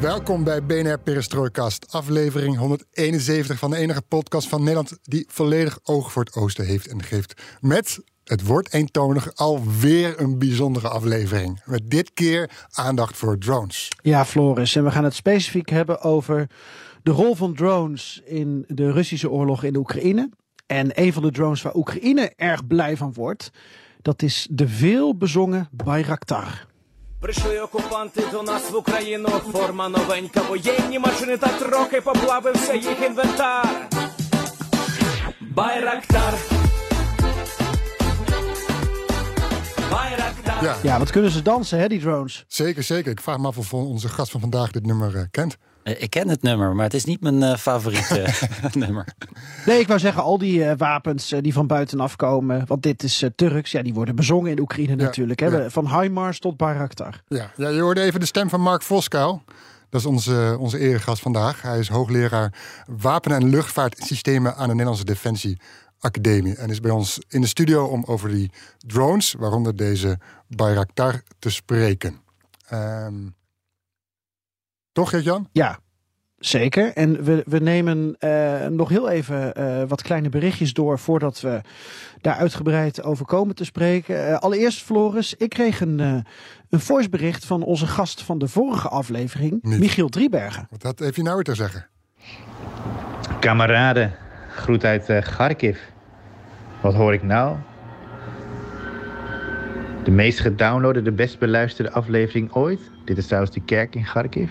Welkom bij BNR Perestrooikast, aflevering 171 van de enige podcast van Nederland die volledig oog voor het oosten heeft en geeft. Met, het wordt eentonig, alweer een bijzondere aflevering. Met dit keer aandacht voor drones. Ja, Floris, en we gaan het specifiek hebben over de rol van drones in de Russische oorlog in de Oekraïne. En een van de drones waar Oekraïne erg blij van wordt, dat is de veel bezongen Bayraktar. Прийшли окупанти до нас в Україну, форма новенька, воєнні машини та трохи поплавився їх інвентар. Байрактар. Байрактар. Ja, Ja, wat kunnen ze dansen, hè, die drones? zeker, zeker. Ik vraag me af of onze gast van vandaag dit nummer eh, kent. Eh, Ik ken het nummer, maar het is niet mijn eh, favoriete nummer. Nee, ik wou zeggen, al die eh, wapens eh, die van buitenaf komen, want dit is Turks, ja, die worden bezongen in Oekraïne natuurlijk. Hè? ja. Van HIMARS tot Bayraktar. Ja, ja, je hoorde even de stem van Mark Voskuil. Dat is onze, onze eregast vandaag. Hij is hoogleraar wapen- en luchtvaartsystemen aan de Nederlandse Defensie Academie. En is bij ons in de studio om over die drones, waaronder deze Bayraktar, te spreken. Ehm toch, Gert-Jan? Ja, zeker. En we, we nemen eh, nog heel even eh, wat kleine berichtjes door voordat we daar uitgebreid over komen te spreken. Eh, allereerst, Floris, ik kreeg een, eh een voicebericht van onze gast van de vorige aflevering, Niet. Michiel Driebergen. Wat had, heeft hij nou weer te zeggen? Kameraden, groet uit eh, Kharkiv. Wat hoor ik nou? De meest gedownloade, de best beluisterde aflevering ooit. Dit is trouwens de kerk in Kharkiv.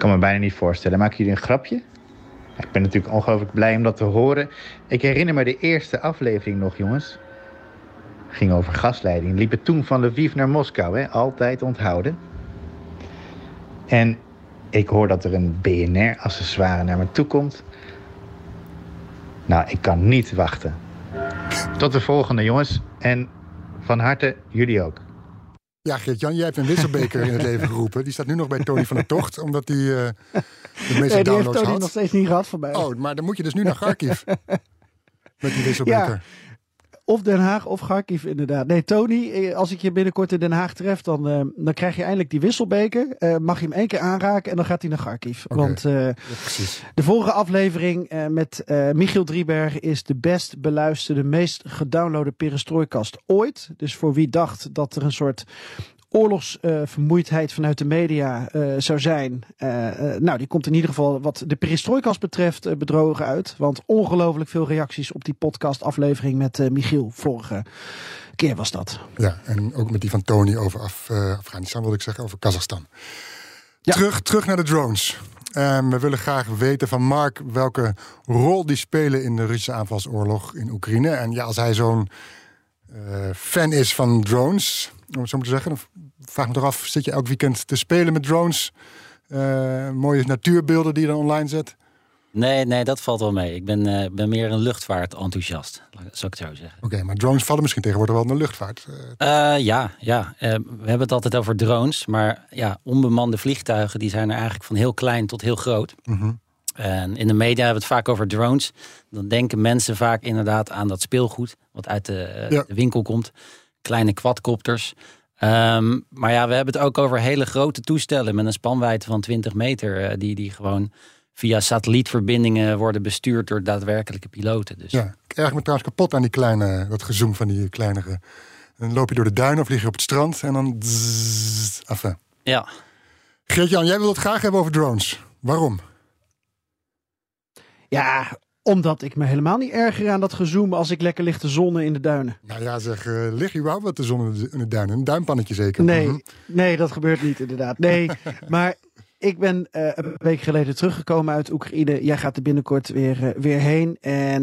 Kan me bijna niet voorstellen. Maken jullie een grapje? Ik ben natuurlijk ongelooflijk blij om dat te horen. Ik herinner me de eerste aflevering nog, jongens. Ging over gasleiding. Liepen toen van Lviv naar Moskou, hè? Altijd onthouden. En ik hoor dat er een BNR-accessoire naar me toe komt. Nou, ik kan niet wachten. Tot de volgende, jongens. En van harte jullie ook. Ja, Gert-Jan, jij hebt een wisselbeker in het leven geroepen. Die staat nu nog bij Tony van der Tocht, omdat hij eh, de meeste Nee, die heeft Tony had. nog steeds niet gehad mij. Oh, maar dan moet je dus nu naar Kharkiv. Met die wisselbeker. Of Den Haag of Kharkiv inderdaad. Nee, Tony, eh, als ik je binnenkort in Den Haag tref, dan, eh, dan krijg je eindelijk die wisselbeker. Eh, mag je hem één keer aanraken en dan gaat hij naar Kharkiv. Want Precies. de vorige aflevering met Michiel Driebergen is de best beluisterde, meest gedownloade perestrooikast ooit. Dus voor wie dacht dat er een soort oorlogsvermoeidheid vanuit de media eh, zou zijn. eh, eh, nou, die komt in ieder geval wat de perestrooikast betreft bedrogen uit. Want ongelooflijk veel reacties op die podcastaflevering met Michiel. Vorige keer was dat. Ja, en ook met die van Tony over Af, Afghanistan, wilde ik zeggen, over Kazachstan. Ja. Terug, terug naar de drones. Ehm, we willen graag weten van Mark welke rol die spelen in de Russische aanvalsoorlog in Oekraïne. En ja, als hij zo'n fan is van drones, om het zo maar te zeggen, dan vraag me toch af, zit je elk weekend te spelen met drones? Eh, mooie natuurbeelden die je dan online zet? Nee, nee, dat valt wel mee. Ik ben, eh, ben meer een luchtvaartenthousiast, zou ik het zo zeggen. Oké, maar drones vallen misschien tegenwoordig wel in de luchtvaart. Eh, ja, ja. We hebben het altijd over drones. Maar ja, onbemande vliegtuigen die zijn er eigenlijk van heel klein tot heel groot. mhm. En in de media hebben we het vaak over drones. Dan denken mensen vaak inderdaad aan dat speelgoed wat uit de, Ja. de winkel komt. Kleine quadcopters. Ehm, maar ja, we hebben het ook over hele grote toestellen met een spanwijdte van 20 meter. eh, die, die gewoon via satellietverbindingen worden bestuurd door daadwerkelijke piloten. Dus Ja, ik erg me trouwens kapot aan die kleine, dat gezoom van die kleinere. Dan loop je door de duinen of lig je op het strand en dan... Zzz, enfin. ja. Geert-Jan, jij wil het graag hebben over drones. Waarom? Ja, omdat ik me helemaal niet erger aan dat gezoem als ik lekker lig te zonnen in de duinen. Nou ja, zeg, eh, lig je überhaupt wat de zon in de, in de duinen? Een duimpannetje zeker? Nee, Mhm. nee, dat gebeurt niet inderdaad. Nee, maar ik ben uh, een week geleden teruggekomen uit Oekraïne. Jij gaat er binnenkort weer, uh, weer heen. En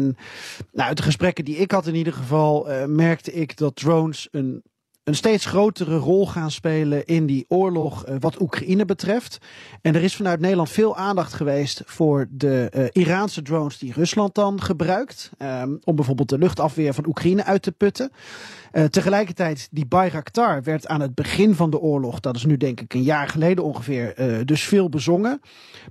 nou, uit de gesprekken die ik had in ieder geval, uh, merkte ik dat drones een een steeds grotere rol gaan spelen in die oorlog uh, wat Oekraïne betreft. En er is vanuit Nederland veel aandacht geweest voor de uh, Iraanse drones die Rusland dan gebruikt. Um, om bijvoorbeeld de luchtafweer van Oekraïne uit te putten. Uh, tegelijkertijd, die Bayraktar werd aan het begin van de oorlog, dat is nu denk ik een jaar geleden ongeveer, dus veel bezongen.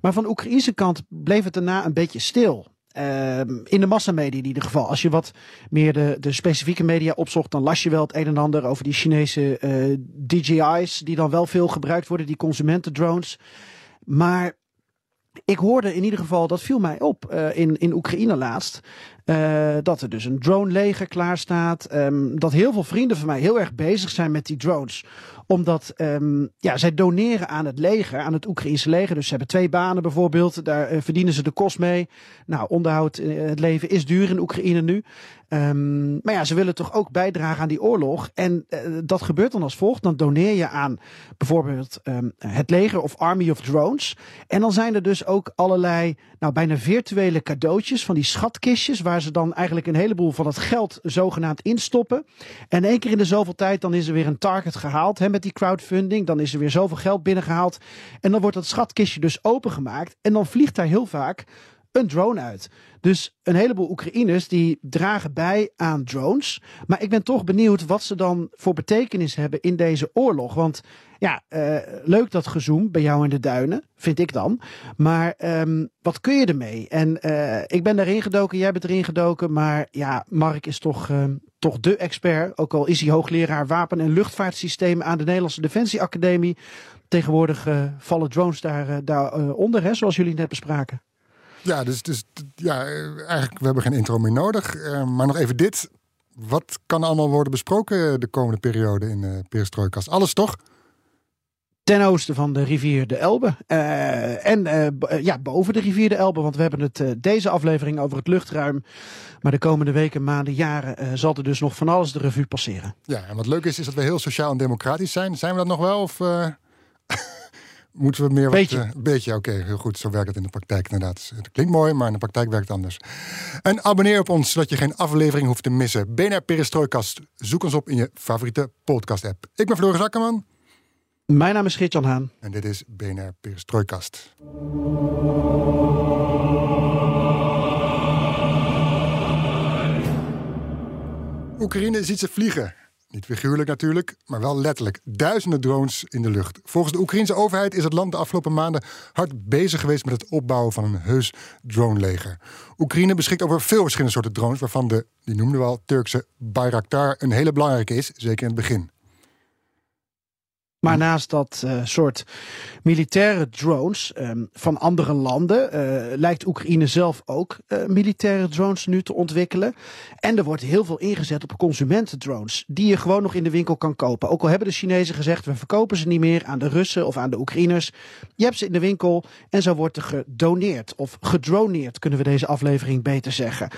Maar van de Oekraïnse kant bleef het daarna een beetje stil. Uh, in de massamedia in ieder geval. Als je wat meer de, de specifieke media opzocht, dan las je wel het een en ander over die Chinese uh, DJI's, die dan wel veel gebruikt worden, die consumentendrones. Maar ik hoorde in ieder geval, dat viel mij op uh, in, in Oekraïne laatst, uh, dat er dus een drone leger klaar staat. Um, dat heel veel vrienden van mij heel erg bezig zijn met die drones omdat um, ja, zij doneren aan het leger, aan het Oekraïnse leger. Dus ze hebben twee banen bijvoorbeeld. Daar uh, verdienen ze de kost mee. Nou, onderhoud, uh, het leven is duur in Oekraïne nu. Um, maar ja, ze willen toch ook bijdragen aan die oorlog. En dat gebeurt dan als volgt. Dan doneer je aan bijvoorbeeld het leger of Army of Drones. En dan zijn er dus ook allerlei, nou bijna virtuele cadeautjes van die schatkistjes. Waar ze dan eigenlijk een heleboel van het geld zogenaamd instoppen. En één keer in de zoveel tijd dan is er weer een target gehaald. Hè, met die crowdfunding. Dan is er weer zoveel geld binnengehaald. En dan wordt dat schatkistje dus opengemaakt. En dan vliegt daar heel vaak een drone uit. Dus een heleboel Oekraïners die dragen bij aan drones. Maar ik ben toch benieuwd wat ze dan voor betekenis hebben in deze oorlog. Want ja, uh, leuk dat gezoom bij jou in de duinen, vind ik dan. Maar um, wat kun je ermee? En uh, ik ben daarin gedoken, jij bent erin gedoken. Maar ja, Mark is toch, uh, toch de expert. Ook al is hij hoogleraar wapen- en luchtvaartsystemen aan de Nederlandse Defensieacademie. Tegenwoordig vallen drones daar, daaronder, zoals jullie net bespraken. Ja, dus, dus ja, eigenlijk, we hebben geen intro meer nodig. Uh, maar nog even dit. Wat kan allemaal worden besproken de komende periode in de? Alles toch? Ten oosten van de rivier de Elbe. Uh, en uh, ja, boven de rivier de Elbe. Want we hebben het uh, deze aflevering over het luchtruim. Maar de komende weken, maanden, jaren zal er dus nog van alles de revue passeren. Ja, en wat leuk is, is dat we heel sociaal en democratisch zijn. Zijn we dat nog wel? Of moeten we meer beetje. wat... Beetje, oké, okay, heel goed. Zo werkt het in de praktijk inderdaad. Het klinkt mooi, maar in de praktijk werkt het anders. En abonneer op ons, zodat je geen aflevering hoeft te missen. BNR Perestrojkast. Zoek ons op in je favoriete podcast-app. Ik ben Floris Akkerman. Mijn naam is Geert-Jan Haan. En dit is BNR Perestrojkast. Oekraïne ziet ze vliegen. Niet figuurlijk natuurlijk, maar wel letterlijk. Duizenden drones in de lucht. Volgens de Oekraïnse overheid is het land de afgelopen maanden hard bezig geweest met het opbouwen van een heus droneleger. Oekraïne beschikt over veel verschillende soorten drones, waarvan de, die noemden we Turkse Bayraktar een hele belangrijke is, zeker in het begin. Maar naast dat uh, soort militaire drones um, van andere landen uh, lijkt Oekraïne zelf ook uh, militaire drones nu te ontwikkelen. En er wordt heel veel ingezet op consumentendrones die je gewoon nog in de winkel kan kopen. Ook al hebben de Chinezen gezegd we verkopen ze niet meer aan de Russen of aan de Oekraïners. Je hebt ze in de winkel en zo wordt er gedoneerd of gedroneerd kunnen we deze aflevering beter zeggen.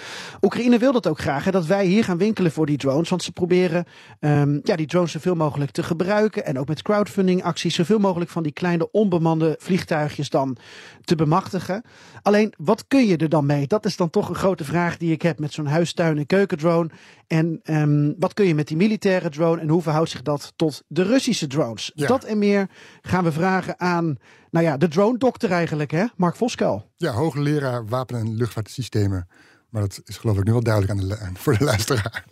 Oekraïne wil dat ook graag dat wij hier gaan winkelen voor die drones. Want ze proberen um, ja, die drones zoveel mogelijk te gebruiken en ook met crowdfunding acties zoveel mogelijk van die kleine onbemande vliegtuigjes dan te bemachtigen. Alleen, wat kun je er dan mee? Dat is dan toch een grote vraag die ik heb met zo'n huistuin- en keukendrone. En um, wat kun je met die militaire drone en hoe verhoudt zich dat tot de Russische drones? Ja. Dat en meer gaan we vragen aan, nou ja, de drone-dokter eigenlijk, hè? Mark Voskuil. Ja, hoogleraar wapen- en luchtvaartsystemen. Maar dat is geloof ik nu wel duidelijk aan de, voor de luisteraar.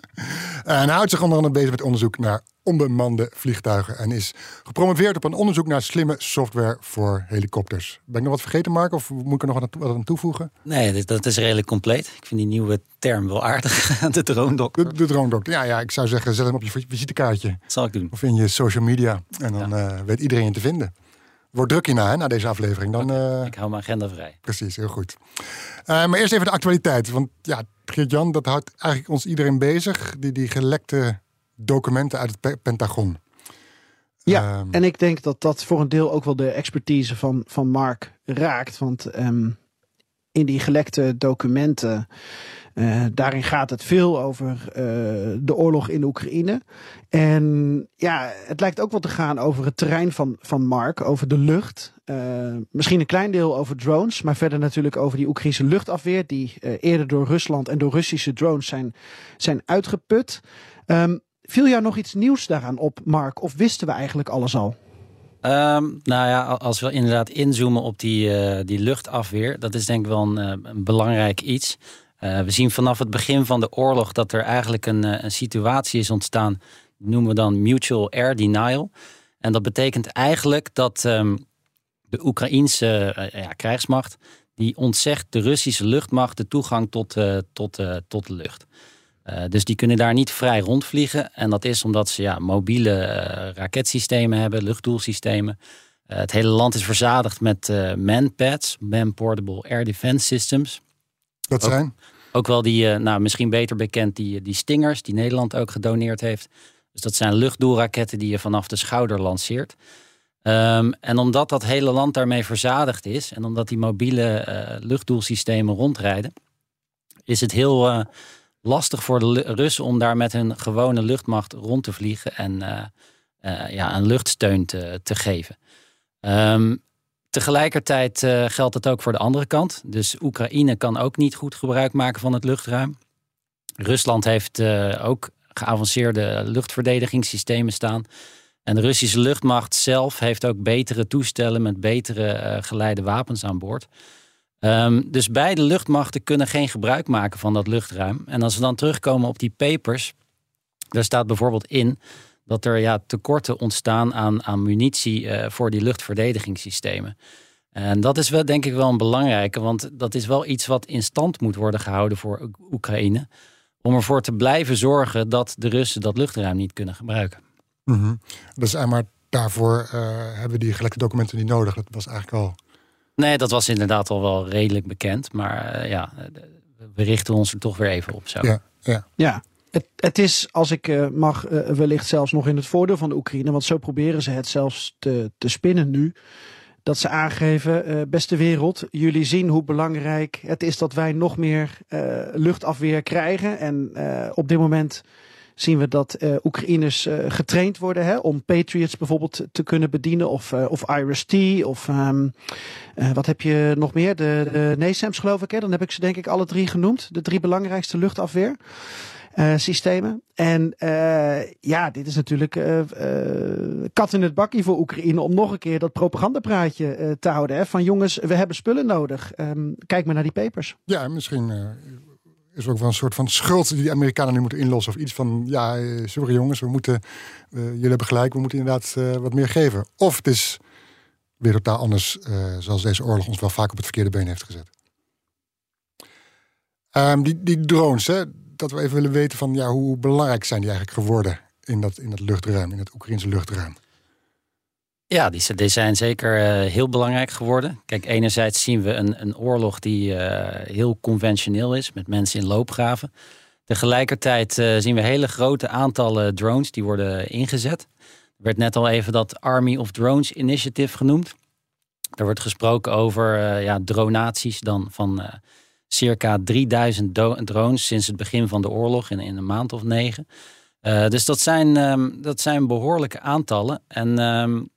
En hij houdt zich onder andere bezig met onderzoek naar onbemande vliegtuigen. En is gepromoveerd op een onderzoek naar slimme software voor helikopters. Ben ik nog wat vergeten, Mark? Of moet ik er nog wat aan toevoegen? Nee, dat is redelijk compleet. Ik vind die nieuwe term wel aardig. De drone-dokter. De, de drone-dokter. Ja, ja, ik zou zeggen, zet hem op je visitekaartje. Dat zal ik doen. Of in je social media. En dan ja. uh, weet iedereen je te vinden. Wordt druk hierna, hè, na deze aflevering. Dan, uh... Ik hou mijn agenda vrij. Precies, heel goed. Uh, maar eerst even de actualiteit. Want ja, Geert-Jan, dat houdt eigenlijk ons iedereen bezig. Die, die gelekte documenten uit het Pentagon. Ja, um, en ik denk dat dat voor een deel ook wel de expertise van, van Mark raakt. Want um, in die gelekte documenten Uh, daarin gaat het veel over uh, de oorlog in Oekraïne. En ja, het lijkt ook wel te gaan over het terrein van, van Mark, over de lucht. Uh, misschien een klein deel over drones, maar verder natuurlijk over die Oekraïnse luchtafweer, die eerder door Rusland en door Russische drones zijn, zijn uitgeput. Um, viel jou nog iets nieuws daaraan op, Mark, of wisten we eigenlijk alles al? Um, nou ja, als we inderdaad inzoomen op die, uh, die luchtafweer, dat is denk ik wel een belangrijk iets. Uh, we zien vanaf het begin van de oorlog dat er eigenlijk een, een situatie is ontstaan, die noemen we dan mutual air denial. En dat betekent eigenlijk dat um, de Oekraïense ja, krijgsmacht, die ontzegt de Russische luchtmacht de toegang tot, tot, tot de lucht. Dus die kunnen daar niet vrij rondvliegen. En dat is omdat ze ja, mobiele raketsystemen hebben, luchtdoelsystemen. Het hele land is verzadigd met manpads, man-portable air defense systems. Dat zijn? Ook, ook wel die, nou, misschien beter bekend, die, die Stingers, die Nederland ook gedoneerd heeft. Dus dat zijn luchtdoelraketten die je vanaf de schouder lanceert. Um, en omdat dat hele land daarmee verzadigd is en omdat die mobiele luchtdoelsystemen rondrijden, is het heel lastig voor de Russen om daar met hun gewone luchtmacht rond te vliegen en uh, ja, een luchtsteun te, te geven. Um, tegelijkertijd uh, geldt het ook voor de andere kant. Dus Oekraïne kan ook niet goed gebruik maken van het luchtruim. Rusland heeft ook geavanceerde luchtverdedigingssystemen staan. En de Russische luchtmacht zelf heeft ook betere toestellen met betere geleide wapens aan boord. Um, dus beide luchtmachten kunnen geen gebruik maken van dat luchtruim. En als we dan terugkomen op die papers, daar staat bijvoorbeeld in dat er ja, tekorten ontstaan aan, aan munitie uh, voor die luchtverdedigingssystemen. En dat is wel denk ik wel een belangrijke, want dat is wel iets wat in stand moet worden gehouden voor Oekraïne. Om ervoor te blijven zorgen dat de Russen dat luchtruim niet kunnen gebruiken. Mm -hmm. Dus maar daarvoor uh, hebben die gelekte documenten niet nodig. Dat was eigenlijk al Nee, dat was inderdaad al wel redelijk bekend. Maar uh, ja, we richten ons er toch weer even op. Zo. Ja, ja. ja. Het, is, als ik uh, mag, uh, wellicht zelfs nog in het voordeel van de Oekraïne. Want zo proberen ze het zelfs te, te spinnen nu. Dat ze aangeven, beste wereld, jullie zien hoe belangrijk het is dat wij nog meer luchtafweer krijgen. En op dit moment zien we dat Oekraïners getraind worden hè, om Patriots bijvoorbeeld te kunnen bedienen. Of, uh, of Iris-T. Of um, wat heb je nog meer? De, de NASAMS geloof ik. Hè? Dan heb ik ze denk ik alle drie genoemd. De drie belangrijkste luchtafweer. Systemen. En ja, dit is natuurlijk kat in het bakkie voor Oekraïne om nog een keer dat propagandapraatje te houden. Hè? Van jongens, we hebben spullen nodig. Um, kijk maar naar die papers. Ja, misschien is ook wel een soort van schuld die de Amerikanen nu moeten inlossen. Of iets van, ja, eh, sorry jongens, we moeten, jullie hebben gelijk, we moeten inderdaad wat meer geven. Of het is weer totaal anders, zoals deze oorlog ons wel vaak op het verkeerde been heeft gezet. Um, die, die drones, hè, dat we even willen weten van, ja, hoe belangrijk zijn die eigenlijk geworden in dat, in dat luchtruim, in het Oekraïnse luchtruim? Ja, die, zijn zeker uh, heel belangrijk geworden. Kijk, enerzijds zien we een, een oorlog die uh, heel conventioneel is, met mensen in loopgraven. Tegelijkertijd uh, zien we hele grote aantallen drones die worden ingezet. Er werd net al even dat Army of Drones Initiative genoemd. Er wordt gesproken over ja, dronaties dan van circa 3000 drones sinds het begin van de oorlog in, in een maand of negen. dus dat zijn, um, dat zijn behoorlijke aantallen. En um,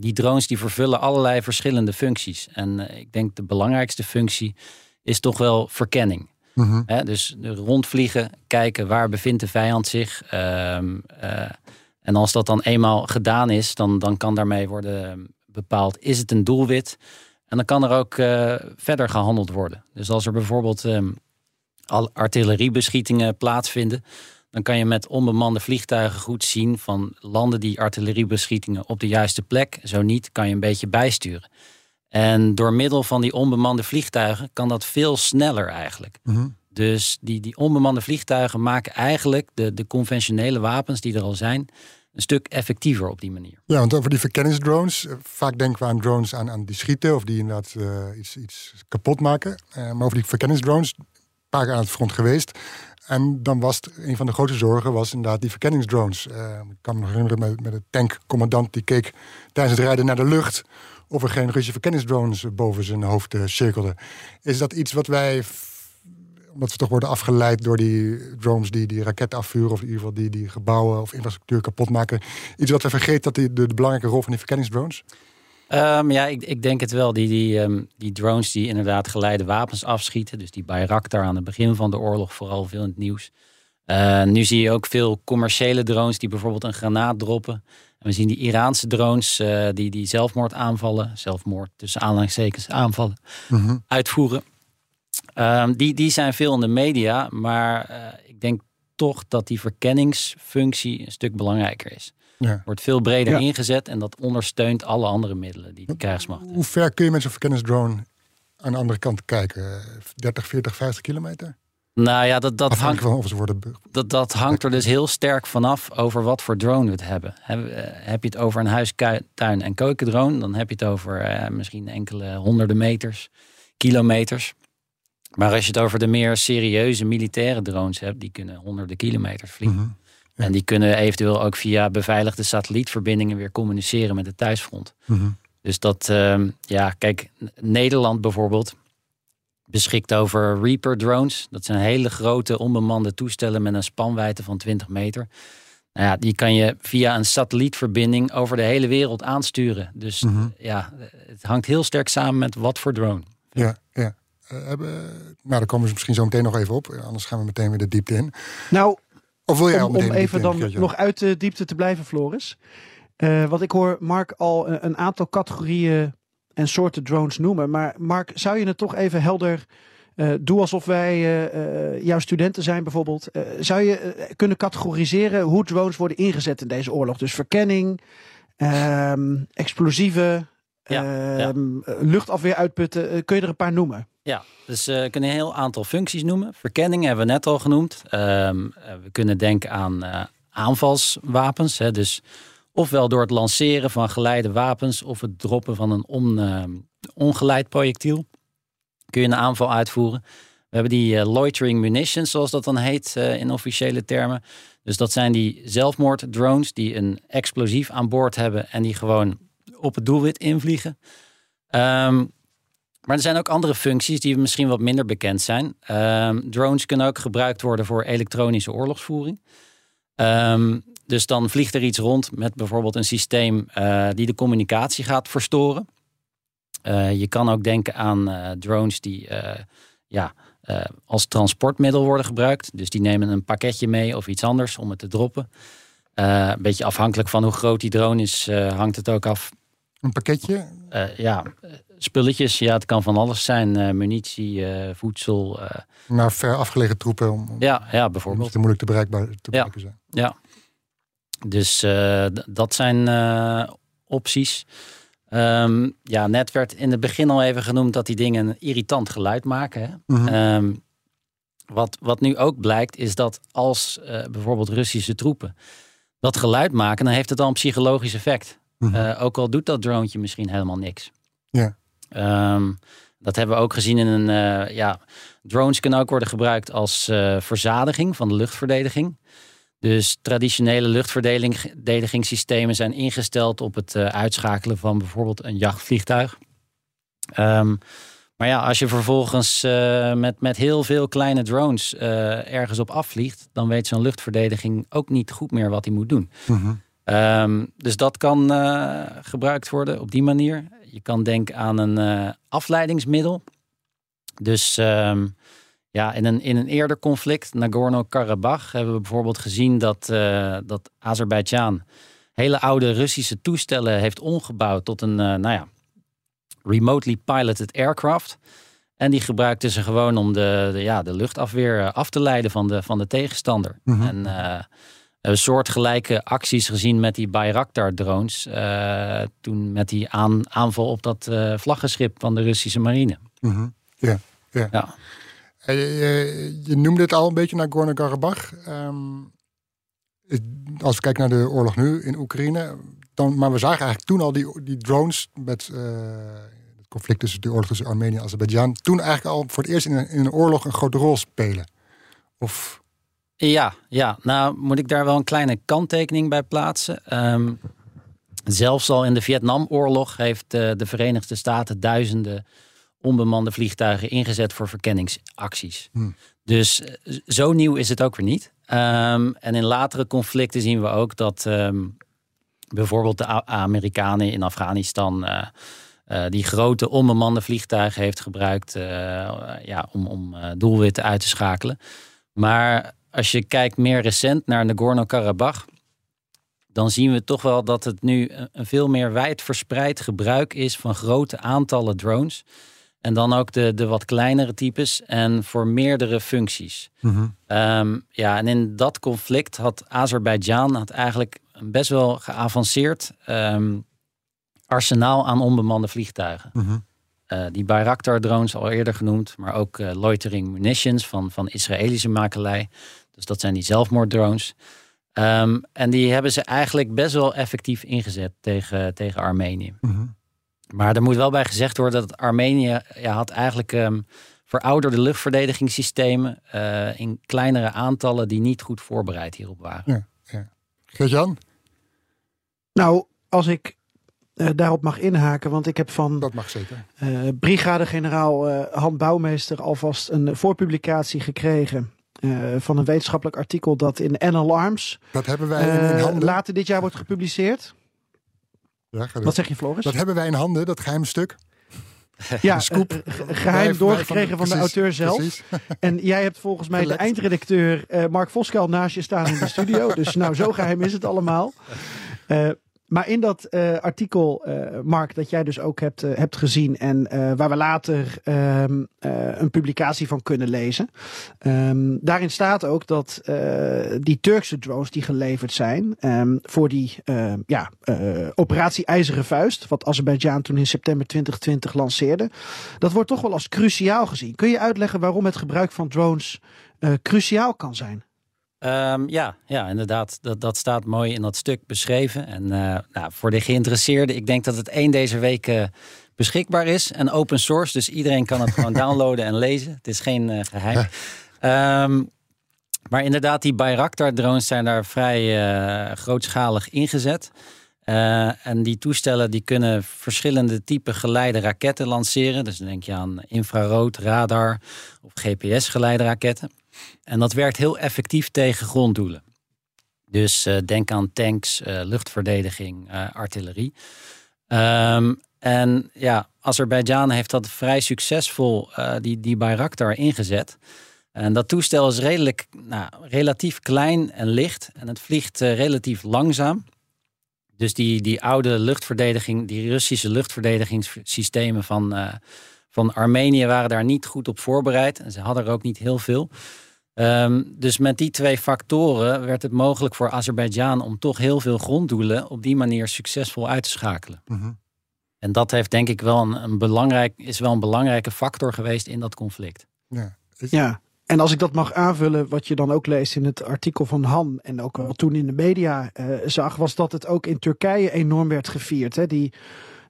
die drones die vervullen allerlei verschillende functies. En uh, ik denk de belangrijkste functie is toch wel verkenning. Mm -hmm. dus rondvliegen, kijken waar bevindt de vijand zich. Um, uh, en als dat dan eenmaal gedaan is, dan, dan kan daarmee worden bepaald, is het een doelwit? En dan kan er ook uh, verder gehandeld worden. Dus als er bijvoorbeeld um, artilleriebeschietingen plaatsvinden, dan kan je met onbemande vliegtuigen goed zien van landen die artilleriebeschietingen op de juiste plek. Zo niet, kan je een beetje bijsturen. En door middel van die onbemande vliegtuigen kan dat veel sneller eigenlijk. Mhm. Dus die, die onbemande vliegtuigen maken eigenlijk de, de conventionele wapens die er al zijn, een stuk effectiever op die manier. Ja, want over die verkenningsdrones, eh, vaak denken we aan drones aan, aan die schieten of die inderdaad uh, iets, iets kapot maken. Uh, maar over die verkenningsdrones, een paar keer aan het front geweest. En dan was het, een van de grote zorgen was inderdaad die verkenningsdrones. Ik kan me herinneren met, met de tankcommandant die keek tijdens het rijden naar de lucht of er geen Russische verkenningsdrones boven zijn hoofd cirkelden. Is dat iets wat wij omdat ze toch worden afgeleid door die drones die die raketten afvuren, of in ieder geval die, die gebouwen of infrastructuur kapot maken. Iets wat we vergeten, dat die, de, de belangrijke rol van die verkenningsdrones? Um, ja, ik, ik, denk het wel. Die, die, um, die drones die inderdaad geleide wapens afschieten. Dus die Bayraktar aan het begin van de oorlog vooral veel in het nieuws. Uh, nu zie je ook veel commerciële drones die bijvoorbeeld een granaat droppen. En we zien die Iraanse drones uh, die, die zelfmoord aanvallen, zelfmoord tussen aanhalingstekens aanvallen, mm -hmm. uitvoeren. Um, die, die zijn veel in de media, maar uh, ik denk toch dat die verkenningsfunctie een stuk belangrijker is. Ja. Wordt veel breder ja. ingezet en dat ondersteunt alle andere middelen die de krijgsmacht Hoe ver kun je met zo'n verkenningsdrone aan de andere kant kijken? 30, 40, 50 kilometer? Nou ja, dat, dat, hangt, van of ze worden dat, dat hangt er dus heel sterk vanaf over wat voor drone we het hebben. Heb, heb je het over een huis, tuin en keukendrone, dan heb je het over eh, misschien enkele honderden meters, kilometers. Maar als je het over de meer serieuze militaire drones hebt, die kunnen honderden kilometers vliegen. Mm -hmm. ja. En die kunnen eventueel ook via beveiligde satellietverbindingen weer communiceren met het thuisfront. Mm -hmm. Dus dat, uh, ja, kijk, Nederland bijvoorbeeld beschikt over Reaper drones. Dat zijn hele grote onbemande toestellen met een spanwijdte van 20 meter. Nou ja, die kan je via een satellietverbinding over de hele wereld aansturen. Dus mm -hmm. ja, het hangt heel sterk samen met wat voor drone. Ja, ja. Uh, hebben, nou, daar komen we misschien zo meteen nog even op. Anders gaan we meteen weer de diepte in. Nou, of wil jij om, om even dan in, nog uit de diepte te blijven, Floris. Uh, want ik hoor Mark al een, een, aantal categorieën en soorten drones noemen. Maar Mark, zou je het toch even helder... Uh, doe alsof wij uh, jouw studenten zijn bijvoorbeeld. zou je kunnen categoriseren hoe drones worden ingezet in deze oorlog? Dus verkenning, ehm, explosieven, ja, ja. luchtafweer uitputten. kun je er een paar noemen? Ja, dus uh, we kunnen een heel aantal functies noemen. Verkenning hebben we net al genoemd. Um, we kunnen denken aan uh, aanvalswapens. Hè, dus ofwel door het lanceren van geleide wapens of het droppen van een uh, ongeleid projectiel kun je een aanval uitvoeren. We hebben die loitering munitions, zoals dat dan heet in officiële termen. Dus dat zijn die zelfmoorddrones die een explosief aan boord hebben en die gewoon op het doelwit invliegen. Um, maar er zijn ook andere functies die misschien wat minder bekend zijn. Um, drones kunnen ook gebruikt worden voor elektronische oorlogsvoering. Um, dus dan vliegt er iets rond met bijvoorbeeld een systeem uh, die de communicatie gaat verstoren. Uh, je kan ook denken aan uh, drones die ja, als transportmiddel worden gebruikt. Dus die nemen een pakketje mee of iets anders om het te droppen. een beetje afhankelijk van hoe groot die drone is, hangt het ook af. Een pakketje? ja, spulletjes. Ja, het kan van alles zijn. Uh, munitie, uh, voedsel. Uh, Naar ver afgelegen troepen. Om, ja, ja, bijvoorbeeld. Te moeilijk te, bereikbaar, te bereiken ja. zijn. Ja. Dus dat zijn opties. Um, ja, net werd in het begin al even genoemd dat die dingen een irritant geluid maken. Hè? Mm -hmm. um, wat, wat nu ook blijkt is dat als bijvoorbeeld Russische troepen dat geluid maken, dan heeft het al een psychologisch effect. Mm -hmm. ook al doet dat drone misschien helemaal niks. Ja. Um, dat hebben we ook gezien in een. Uh, ja, drones kunnen ook worden gebruikt als uh, verzadiging van de luchtverdedigung. Dus traditionele luchtverdedigingssystemen zijn ingesteld op het uh, uitschakelen van bijvoorbeeld een jachtvliegtuig. Um, maar ja, als je vervolgens met, met heel veel kleine drones ergens op afvliegt, dan weet zo'n luchtverdediging ook niet goed meer wat hij moet doen. -hmm. um, dus dat kan gebruikt worden op die manier. Je kan denken aan een uh, afleidingsmiddel. Dus um, ja, in een, in een eerder conflict, Nagorno-Karabakh, hebben we bijvoorbeeld gezien dat, uh, dat Azerbeidzjan hele oude Russische toestellen heeft omgebouwd tot een, uh, nou ja, remotely piloted aircraft. En die gebruikten ze gewoon om de, de ja, de luchtafweer af te leiden van de, van de tegenstander. Mm -hmm. En een soortgelijke acties gezien met die Bayraktar-drones. Uh, toen met die aan, aanval op dat uh, vlaggenschip van de Russische marine. Mm -hmm. Ja, ja. ja. Je, je, je, noemde het al een beetje naar Gorno-Karabakh. Um, als we kijken naar de oorlog nu in Oekraïne. Dan, maar we zagen eigenlijk toen al die, die drones met uh, het conflict tussen de oorlog tussen Armenië en Azerbeidzjan. Toen eigenlijk al voor het eerst in een, in een oorlog een grote rol spelen. Of ja, ja, nou moet ik daar wel een kleine kanttekening bij plaatsen. Um, zelfs al in de Vietnamoorlog heeft uh, de Verenigde Staten duizenden onbemande vliegtuigen ingezet voor verkenningsacties. Hmm. Dus eh, zo nieuw is het ook weer niet. Ehm, en in latere conflicten zien we ook dat ehm, bijvoorbeeld de A- Amerikanen in Afghanistan eh, eh, die grote onbemande vliegtuigen heeft gebruikt eh, ja, om, om eh, doelwitten uit te schakelen. Maar als je kijkt meer recent naar Nagorno-Karabakh, dan zien we toch wel dat het nu een veel meer wijdverspreid gebruik is van grote aantallen drones. En dan ook de, de wat kleinere types en voor meerdere functies. Mhm. Ehm, ja, en in dat conflict had Azerbeidzjan had eigenlijk een best wel geavanceerd ehm, arsenaal aan onbemande vliegtuigen. Mhm. Eh, die Bayraktar-drones al eerder genoemd, maar ook eh, loitering munitions van, van Israëlische makelij. Dus dat zijn die zelfmoorddrones. Ehm, en die hebben ze eigenlijk best wel effectief ingezet tegen, tegen Armenië. Mhm. Maar er moet wel bij gezegd worden dat Armenië ja, had eigenlijk ehm, verouderde luchtverdedigingssystemen eh, in kleinere aantallen die niet goed voorbereid hierop waren. Gert-Jan, Nou, als ik eh, daarop mag inhaken, want ik heb van dat mag zeker. eh brigadegeneraal eh Han Bouwmeester alvast een voorpublicatie gekregen. Eh, van een wetenschappelijk artikel dat in NL Arms Dat hebben wij in, eh, handen. later dit jaar wordt gepubliceerd. Ja. Wat zeg je, Floris? dat hebben wij in handen, dat geheime stuk. ja, scoop. eh, geheim doorgekregen van, de auteur zelf. En jij hebt volgens mij de eindredacteur Mark Voskuil naast je staan in de studio. dus nou, zo geheim is het allemaal. Maar in dat eh, artikel, eh, Mark, dat jij dus ook hebt, eh, hebt gezien en waar we later ehm, eh, een publicatie van kunnen lezen. Ehm, daarin staat ook dat die Turkse drones die geleverd zijn ehm, voor die ja, operatie IJzeren Vuist, wat Azerbeidzjan toen in september 2020 lanceerde, dat wordt toch wel als cruciaal gezien. Kun je uitleggen waarom het gebruik van drones cruciaal kan zijn? Ehm, ja, ja, inderdaad. Dat, dat staat mooi in dat stuk beschreven. En eh, nou, voor de geïnteresseerden, ik denk dat het één deze week beschikbaar is. En open source, dus iedereen kan het gewoon downloaden en lezen. Het is geen eh, geheim. Ehm, maar inderdaad, die Bayraktar-drones zijn daar vrij eh, grootschalig ingezet. Eh, en die toestellen die kunnen verschillende typen geleide raketten lanceren. Dus dan denk je aan infrarood, radar of GPS-geleide raketten. En dat werkt heel effectief tegen gronddoelen. Dus eh, denk aan tanks, eh, luchtverdediging, eh, artillerie. Ehm, en ja, Azerbeidzjan heeft dat vrij succesvol, die, die Bayraktar, ingezet. En dat toestel is redelijk, nou, relatief klein en licht. En het vliegt relatief langzaam. Dus die, die oude luchtverdediging, die Russische luchtverdedigingssystemen van, van Armenië waren daar niet goed op voorbereid. En ze hadden er ook niet heel veel. Ehm, dus met die twee factoren werd het mogelijk voor Azerbeidzjan om toch heel veel gronddoelen op die manier succesvol uit te schakelen. Mhm. En dat heeft denk ik wel een, een belangrijk, is wel een belangrijke factor geweest in dat conflict. Ja. Ja. En als ik dat mag aanvullen, wat je dan ook leest in het artikel van Han en ook wat toen in de media eh, zag, was dat het ook in Turkije enorm werd gevierd. Hè? Die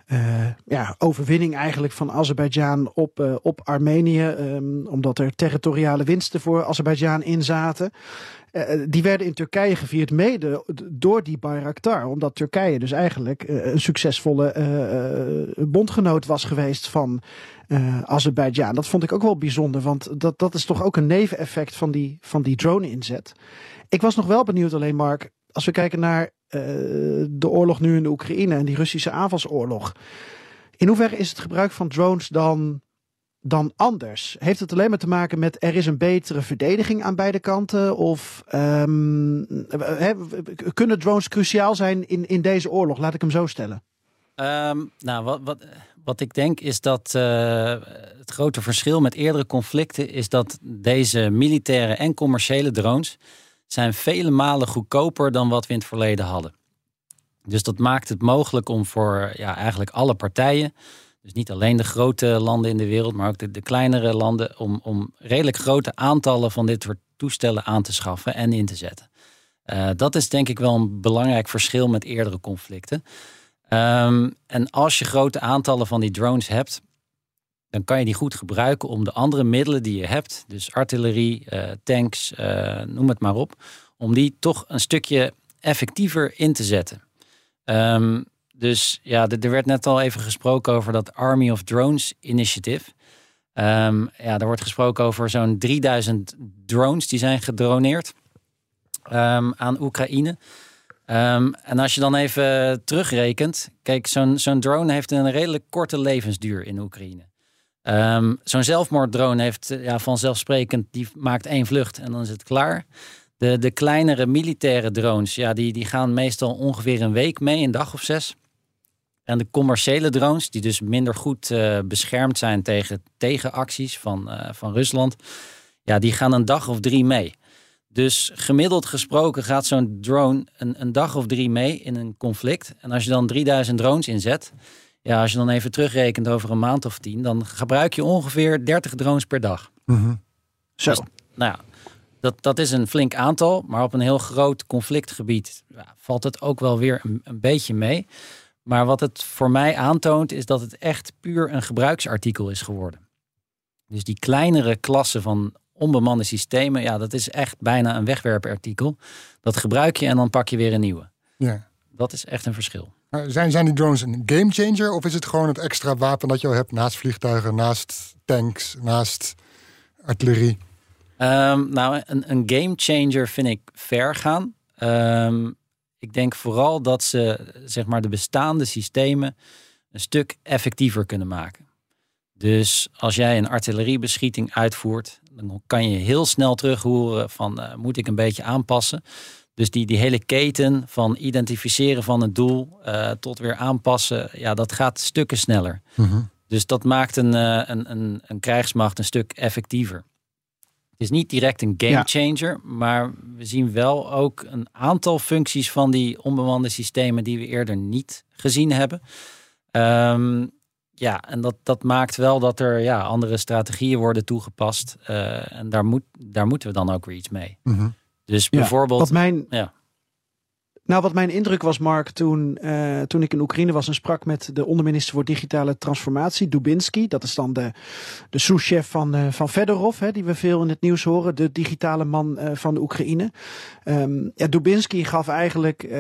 eh, ja, overwinning eigenlijk van Azerbeidzjan op, eh, op Armenië, ehm, omdat er territoriale winsten voor Azerbeidzjan in zaten. Eh, die werden in Turkije gevierd mede door die Bayraktar. Omdat Turkije dus eigenlijk een succesvolle bondgenoot was geweest van eh Azerbeidzjan. Dat vond ik ook wel bijzonder, want dat, dat is toch ook een neveneffect van die, van die drone-inzet. Ik was nog wel benieuwd alleen, Mark, als we kijken naar eh, de oorlog nu in de Oekraïne en die Russische aanvalsoorlog. In hoeverre is het gebruik van drones dan, dan anders? Heeft het alleen maar te maken met er is een betere verdediging aan beide kanten? Of ehm, hè, kunnen drones cruciaal zijn in, in deze oorlog? Laat ik hem zo stellen. Ehm, nou, wat, wat, wat ik denk is dat eh, het grote verschil met eerdere conflicten is dat deze militaire en commerciële drones zijn vele malen goedkoper dan wat we in het verleden hadden. Dus dat maakt het mogelijk om voor ja, eigenlijk alle partijen, dus niet alleen de grote landen in de wereld, maar ook de, kleinere landen, om, om redelijk grote aantallen van dit soort toestellen aan te schaffen en in te zetten. Eh, dat is denk ik wel een belangrijk verschil met eerdere conflicten. Ehm, en als je grote aantallen van die drones hebt, dan kan je die goed gebruiken om de andere middelen die je hebt, dus artillerie, eh, tanks, eh, noem het maar op, om die toch een stukje effectiever in te zetten. Ehm, dus ja, er er werd net al even gesproken over dat Army of Drones initiative. Ehm, ja, er wordt gesproken over zo'n 3000 drones die zijn gedroneerd ehm, aan Oekraïne. En als je dan even terugrekent, kijk, zo'n zo'n drone heeft een redelijk korte levensduur in Oekraïne. Ehm, zo'n zelfmoorddrone heeft eh, ja, vanzelfsprekend, die maakt één vlucht en dan is het klaar. De, de kleinere militaire drones, ja, die, die gaan meestal ongeveer een week mee, een dag of zes. En de commerciële drones, die dus minder goed eh, beschermd zijn tegen tegenacties van, eh, van Rusland, ja, die gaan een dag of drie mee. Dus gemiddeld gesproken gaat zo'n drone een, een dag of drie mee in een conflict. En als je dan 3000 drones inzet, ja, als je dan even terugrekent over een maand of tien, dan gebruik je ongeveer 30 drones per dag. Zo. Dus, nou ja, dat, dat is een flink aantal, maar op een heel groot conflictgebied ja, valt het ook wel weer een, een beetje mee. Maar wat het voor mij aantoont, is dat het echt puur een gebruiksartikel is geworden. Dus die kleinere klasse van onbemande systemen, ja, dat is echt bijna een wegwerpartikel. Dat gebruik je en dan pak je weer een nieuwe. Ja. Dat is echt een verschil. Maar zijn, zijn die drones een game changer of is het gewoon het extra wapen dat je al hebt naast vliegtuigen, naast tanks, naast artillerie? Ehm, nou, een, een game changer vind ik ver gaan. Ehm, ik denk vooral dat ze zeg maar, de bestaande systemen een stuk effectiever kunnen maken. Dus als jij een artilleriebeschieting uitvoert, dan kan je heel snel terug horen van eh, moet ik een beetje aanpassen. Dus die, die hele keten van identificeren van het doel eh, tot weer aanpassen, ja, dat gaat stukken sneller. Dus dat maakt een, eh, een, een, een krijgsmacht een stuk effectiever. Het is niet direct een game Ja. changer, maar we zien wel ook een aantal functies van die onbemande systemen die we eerder niet gezien hebben. Ehm, ja, en dat, dat maakt wel dat er ja, andere strategieën worden toegepast. eh, en daar, moet, daar moeten we dan ook weer iets mee. Mhm. Dus bijvoorbeeld. Wat mijn, Ja. nou, wat mijn indruk was, Mark, toen, eh, toen ik in Oekraïne was en sprak met de onderminister voor digitale transformatie, Dubinsky. Dat is dan de, de sous-chef van, eh, van Fedorov, hè, die we veel in het nieuws horen, de digitale man eh, van de Oekraïne. Ehm, ja, Dubinsky gaf eigenlijk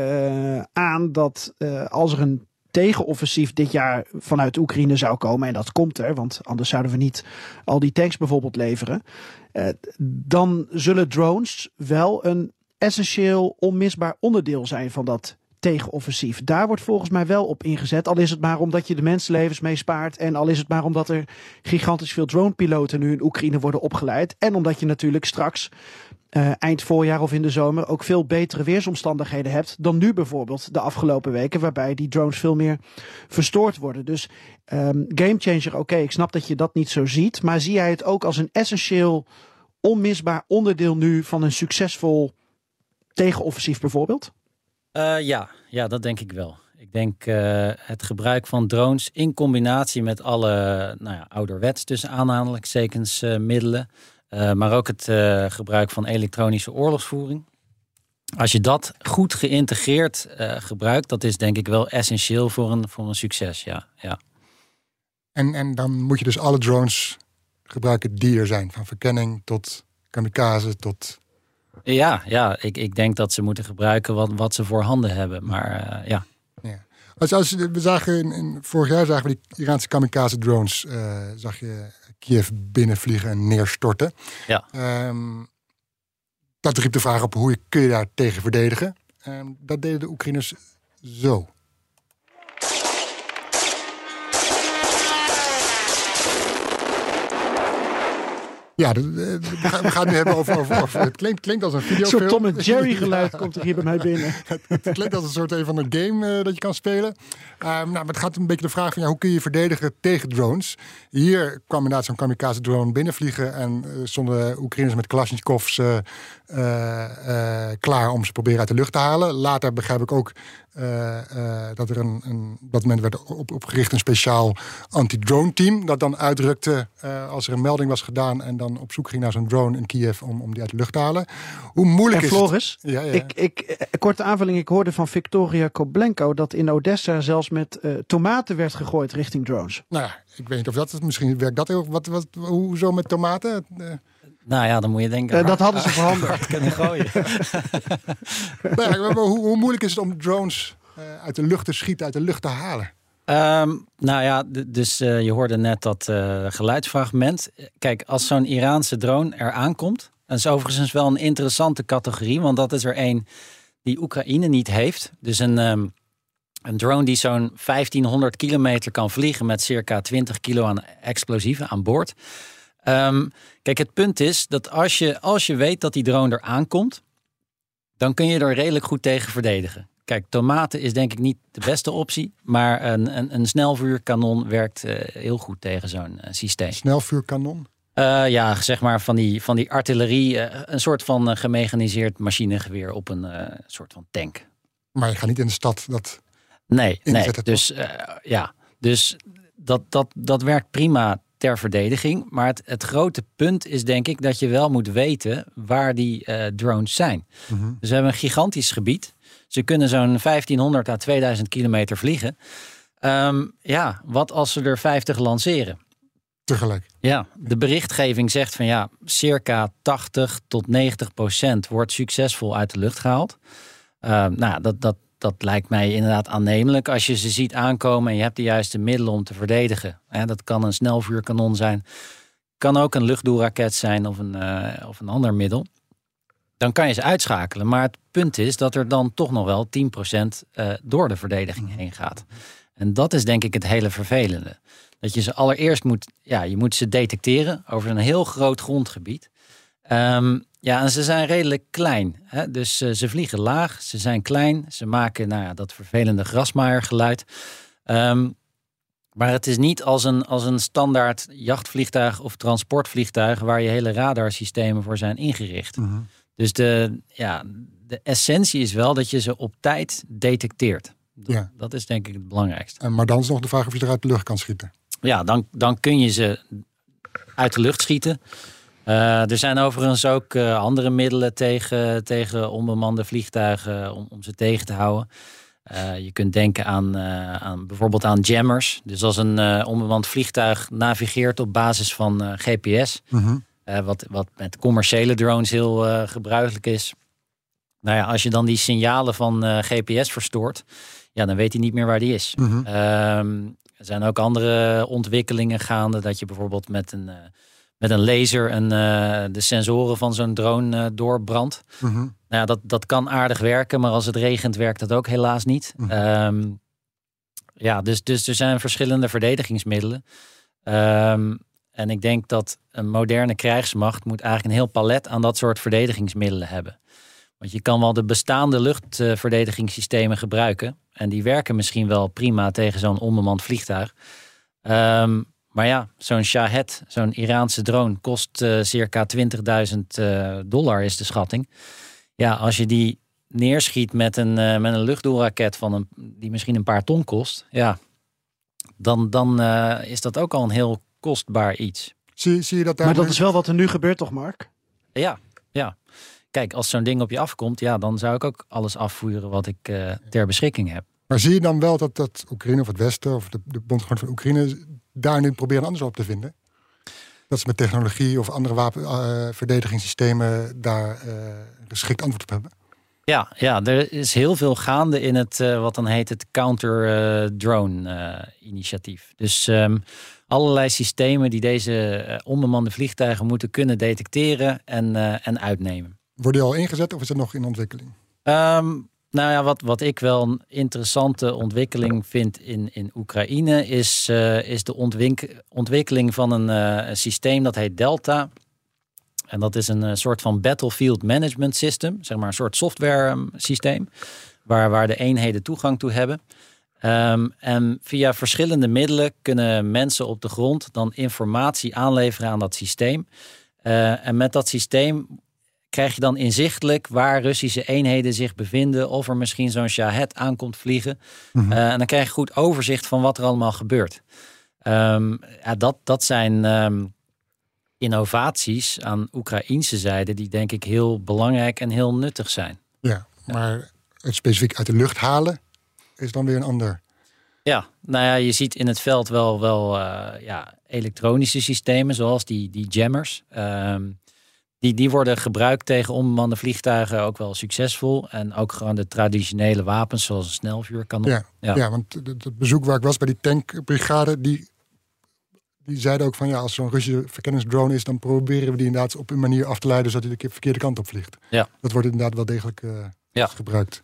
aan dat als er een tegenoffensief dit jaar vanuit Oekraïne zou komen, en dat komt er, want anders zouden we niet al die tanks bijvoorbeeld leveren, eh, dan zullen drones wel een essentieel onmisbaar onderdeel zijn van dat tegenoffensief. Daar wordt volgens mij wel op ingezet. Al is het maar omdat je de mensenlevens mee spaart. En al is het maar omdat er gigantisch veel dronepiloten nu in Oekraïne worden opgeleid. En omdat je natuurlijk straks eh, eind voorjaar of in de zomer ook veel betere weersomstandigheden hebt dan nu bijvoorbeeld de afgelopen weken, waarbij die drones veel meer verstoord worden. Dus ehm gamechanger, oké, ik snap dat je dat niet zo ziet, maar zie jij het ook als een essentieel, onmisbaar onderdeel nu van een succesvol tegenoffensief bijvoorbeeld? Eh, ja, ja, dat denk ik wel. Ik denk eh, het gebruik van drones in combinatie met alle nou ja, ouderwets tussen aanhalingstekens middelen. Eh, maar ook het eh, gebruik van elektronische oorlogsvoering. Als je dat goed geïntegreerd eh, gebruikt, dat is denk ik wel essentieel voor een, voor een succes. Ja, ja. En, en dan moet je dus alle drones gebruiken die er zijn. Van verkenning tot kamikaze tot... ja, ja ik, ik denk dat ze moeten gebruiken wat, wat ze voor handen hebben. Maar Ja. Als, als, we zagen in, in- vorig jaar zagen we die Iraanse kamikaze drones. eh, zag je Kiev binnenvliegen en neerstorten. Ja. Ehm, dat riep de vraag op hoe je, kun je daar tegen verdedigen. Ehm, dat deden de Oekraïners zo. Ja, de- we gaan, we gaan nu hebben over, over, over- Het klinkt, klinkt als een Een videofilm. soort Tom en Jerry geluid komt er hier bij mij binnen. Het klinkt als een soort een van de game eh, dat je kan spelen. Ehm, nou, maar het gaat een beetje de vraag van ja, hoe kun je je verdedigen tegen drones? Hier kwam inderdaad zo'n kamikaze drone binnenvliegen en eh, stonden Oekraïners met Kalashnikovs eh, eh, eh, klaar om ze proberen uit de lucht te halen. Later begrijp ik ook eh, eh, dat er een, een dat moment werd op, opgericht een speciaal anti-drone team dat dan uitrukte eh, als er een melding was gedaan en dan op zoek ging naar zo'n drone in Kiev om, om die uit de lucht te halen. Hoe moeilijk En is het? Floris, Ja, ja. Ik, ik, eh, korte aanvulling. Ik hoorde van Victoria Koblenko dat in Odessa zelfs met eh, tomaten werd gegooid richting drones. Nou ja, ik weet niet of dat is. Misschien werkt dat heel. Wat, wat, hoezo met tomaten? Nou ja, dan moet je denken. Eh, dat hadden ze kunnen gooien. nou ja, maar hoe, hoe moeilijk is het om drones eh, uit de lucht te schieten, uit de lucht te halen? Ehm, nou ja, dus eh, je hoorde net dat eh, geluidsfragment. Kijk, als zo'n Iraanse drone er aankomt, dat is overigens wel een interessante categorie, want dat is er één die Oekraïne niet heeft. Dus een, ehm, een drone die zo'n 1500 kilometer kan vliegen met circa 20 kilo aan explosieven aan boord. Ehm, kijk, het punt is dat als je, als je weet dat die drone er aankomt, dan kun je er redelijk goed tegen verdedigen. Kijk, tomaten is denk ik niet de beste optie, maar een, een, een snelvuurkanon werkt eh, heel goed tegen zo'n eh, systeem. Snelvuurkanon. Eh, ja, zeg maar van die, van die artillerie, een soort van gemechaniseerd machinegeweer op een soort van tank. Maar je gaat niet in de stad dat. Nee, nee. Dus ja, dus dat, dat, dat werkt prima ter verdediging. Maar het, het grote punt is denk ik dat je wel moet weten waar die eh, drones zijn. Mhm. Dus we hebben een gigantisch gebied. Ze kunnen zo'n 1500 à 2000 kilometer vliegen. Ehm, ja, wat als ze er 50 lanceren? tegelijk. Ja, de berichtgeving zegt van ja, circa 80 tot 90 procent wordt succesvol uit de lucht gehaald. Ehm, nou, dat, dat, dat lijkt mij inderdaad aannemelijk. Als je ze ziet aankomen en je hebt de juiste middelen om te verdedigen. Dat kan een snelvuurkanon zijn, kan ook een luchtdoelraket zijn of een, eh, of een ander middel. Dan kan je ze uitschakelen. Maar het punt is dat er dan toch nog wel 10% eh, door de verdediging heen gaat. En dat is denk ik het hele vervelende. Dat je ze allereerst moet, ja, je moet ze detecteren over een heel groot grondgebied. Ehm, ja, en ze zijn redelijk klein. Hè? Dus eh, ze vliegen laag, ze zijn klein, ze maken nou ja, dat vervelende grasmaaiergeluid. Ehm, maar het is niet als een, als een standaard jachtvliegtuig of transportvliegtuig waar je hele radarsystemen voor zijn ingericht. Mhm. Dus de, ja, de essentie is wel dat je ze op tijd detecteert. Dat, Ja. dat is denk ik het belangrijkste. En, maar dan is nog de vraag of je er uit de lucht kan schieten. Ja, dan, dan kun je ze uit de lucht schieten. Eh, er zijn overigens ook eh, andere middelen tegen, tegen onbemande vliegtuigen om, om ze tegen te houden. Eh, je kunt denken aan, aan bijvoorbeeld aan jammers. Dus als een onbemand vliegtuig navigeert op basis van GPS, Mhm. wat, wat met commerciële drones heel gebruikelijk is. Nou ja, als je dan die signalen van GPS verstoort, ja, dan weet hij niet meer waar die is. Mhm. Ehm, er zijn ook andere ontwikkelingen gaande. Dat je bijvoorbeeld met een, met een laser een, eh, de sensoren van zo'n drone eh, doorbrandt. Mhm. Nou ja, dat, dat kan aardig werken, maar als het regent werkt dat ook helaas niet. Mhm. Ehm, ja, dus, dus er zijn verschillende verdedigingsmiddelen. Ehm, en ik denk dat een moderne krijgsmacht moet eigenlijk een heel palet aan dat soort verdedigingsmiddelen hebben. Want je kan wel de bestaande luchtverdedigingssystemen gebruiken. En die werken misschien wel prima tegen zo'n onbemand vliegtuig. Ehm, maar ja, zo'n Shahed, zo'n Iraanse drone, kost eh, circa 20.000 eh, dollar is de schatting. Ja, als je die neerschiet met een, eh, met een luchtdoelraket van een, die misschien een paar ton kost, ja, dan, dan eh, is dat ook al een heel kostbaar iets. Zie, zie je dat daar... Maar dat is wel wat er nu gebeurt, toch, Mark? Ja, ja. Kijk, als zo'n ding op je afkomt, ja, dan zou ik ook alles afvoeren wat ik eh, ter beschikking heb. Maar zie je dan wel dat, dat Oekraïne of het Westen of de, de bondgenoot van Oekraïne daar nu proberen anders op te vinden? Dat ze met technologie of andere wapenverdedigingssystemen daar eh, geschikt antwoord op hebben? Ja, ja, er is heel veel gaande in het, eh, wat dan heet het counter-drone-initiatief. dus ehm, allerlei systemen die deze eh, onbemande vliegtuigen moeten kunnen detecteren en, eh, en uitnemen. Worden die al ingezet of is het nog in ontwikkeling? Ehm, nou ja, wat, wat ik wel een interessante ontwikkeling vind in, in Oekraïne is, eh, is de ontwink- ontwikkeling van een eh, een systeem dat heet Delta. En dat is een eh, soort van battlefield management system, zeg maar een soort software ehm, systeem, waar, waar de eenheden toegang toe hebben. Ehm, en via verschillende middelen kunnen mensen op de grond dan informatie aanleveren aan dat systeem. En met dat systeem krijg je dan inzichtelijk waar Russische eenheden zich bevinden. Of er misschien zo'n Shahed aankomt vliegen. Mhm. Eh, en dan krijg je goed overzicht van wat er allemaal gebeurt. Ehm, ja, dat, dat zijn ehm, innovaties aan Oekraïnse zijde die denk ik heel belangrijk en heel nuttig zijn. Ja, maar het specifiek uit de lucht halen is dan weer een ander. Ja, nou ja, je ziet in het veld wel, wel eh, ja, elektronische systemen zoals die, die jammers. Ehm, die, die worden gebruikt tegen onbemande vliegtuigen ook wel succesvol. En ook gewoon de traditionele wapens, zoals een snelvuurkanon. Ja, Ja. ja. want het- bezoek waar ik was bij die tankbrigade, die, die zeiden ook van ja, als zo'n Russische verkenningsdrone is, dan proberen we die inderdaad op een manier af te leiden zodat hij de verkeerde kant op vliegt. Ja. Dat wordt inderdaad wel degelijk eh, Ja. gebruikt.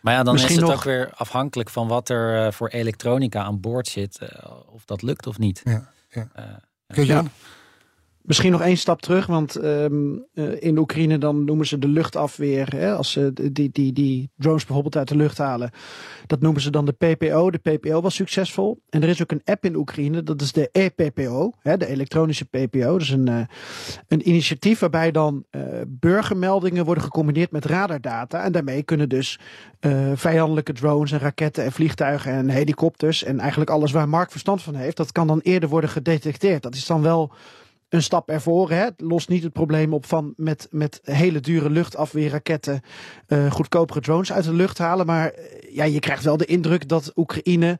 Maar ja, dan Misschien is het nog- ook weer afhankelijk van wat er eh, voor elektronica aan boord zit. eh, of dat lukt of niet. Ja, ja. Eh, Geert-Jan? Misschien nog één stap terug, want ehm, eh, in Oekraïne dan noemen ze de luchtafweer. Hè, als ze die, die, die drones bijvoorbeeld uit de lucht halen. Dat noemen ze dan de PPO. De PPO was succesvol. En er is ook een app in Oekraïne, dat is de EPPO, hè, de elektronische PPO. Dat is een, eh, een initiatief waarbij dan eh, burgermeldingen worden gecombineerd met radardata. En daarmee kunnen dus vijandelijke drones en raketten en vliegtuigen en helikopters. En eigenlijk alles waar Mark verstand van heeft, dat kan dan eerder worden gedetecteerd. Dat is dan wel een stap ervoor. Hè. Het lost niet het probleem op van met, met hele dure luchtafweerraketten eh goedkopere drones uit de lucht halen. Maar eh, ja, je krijgt wel de indruk dat Oekraïne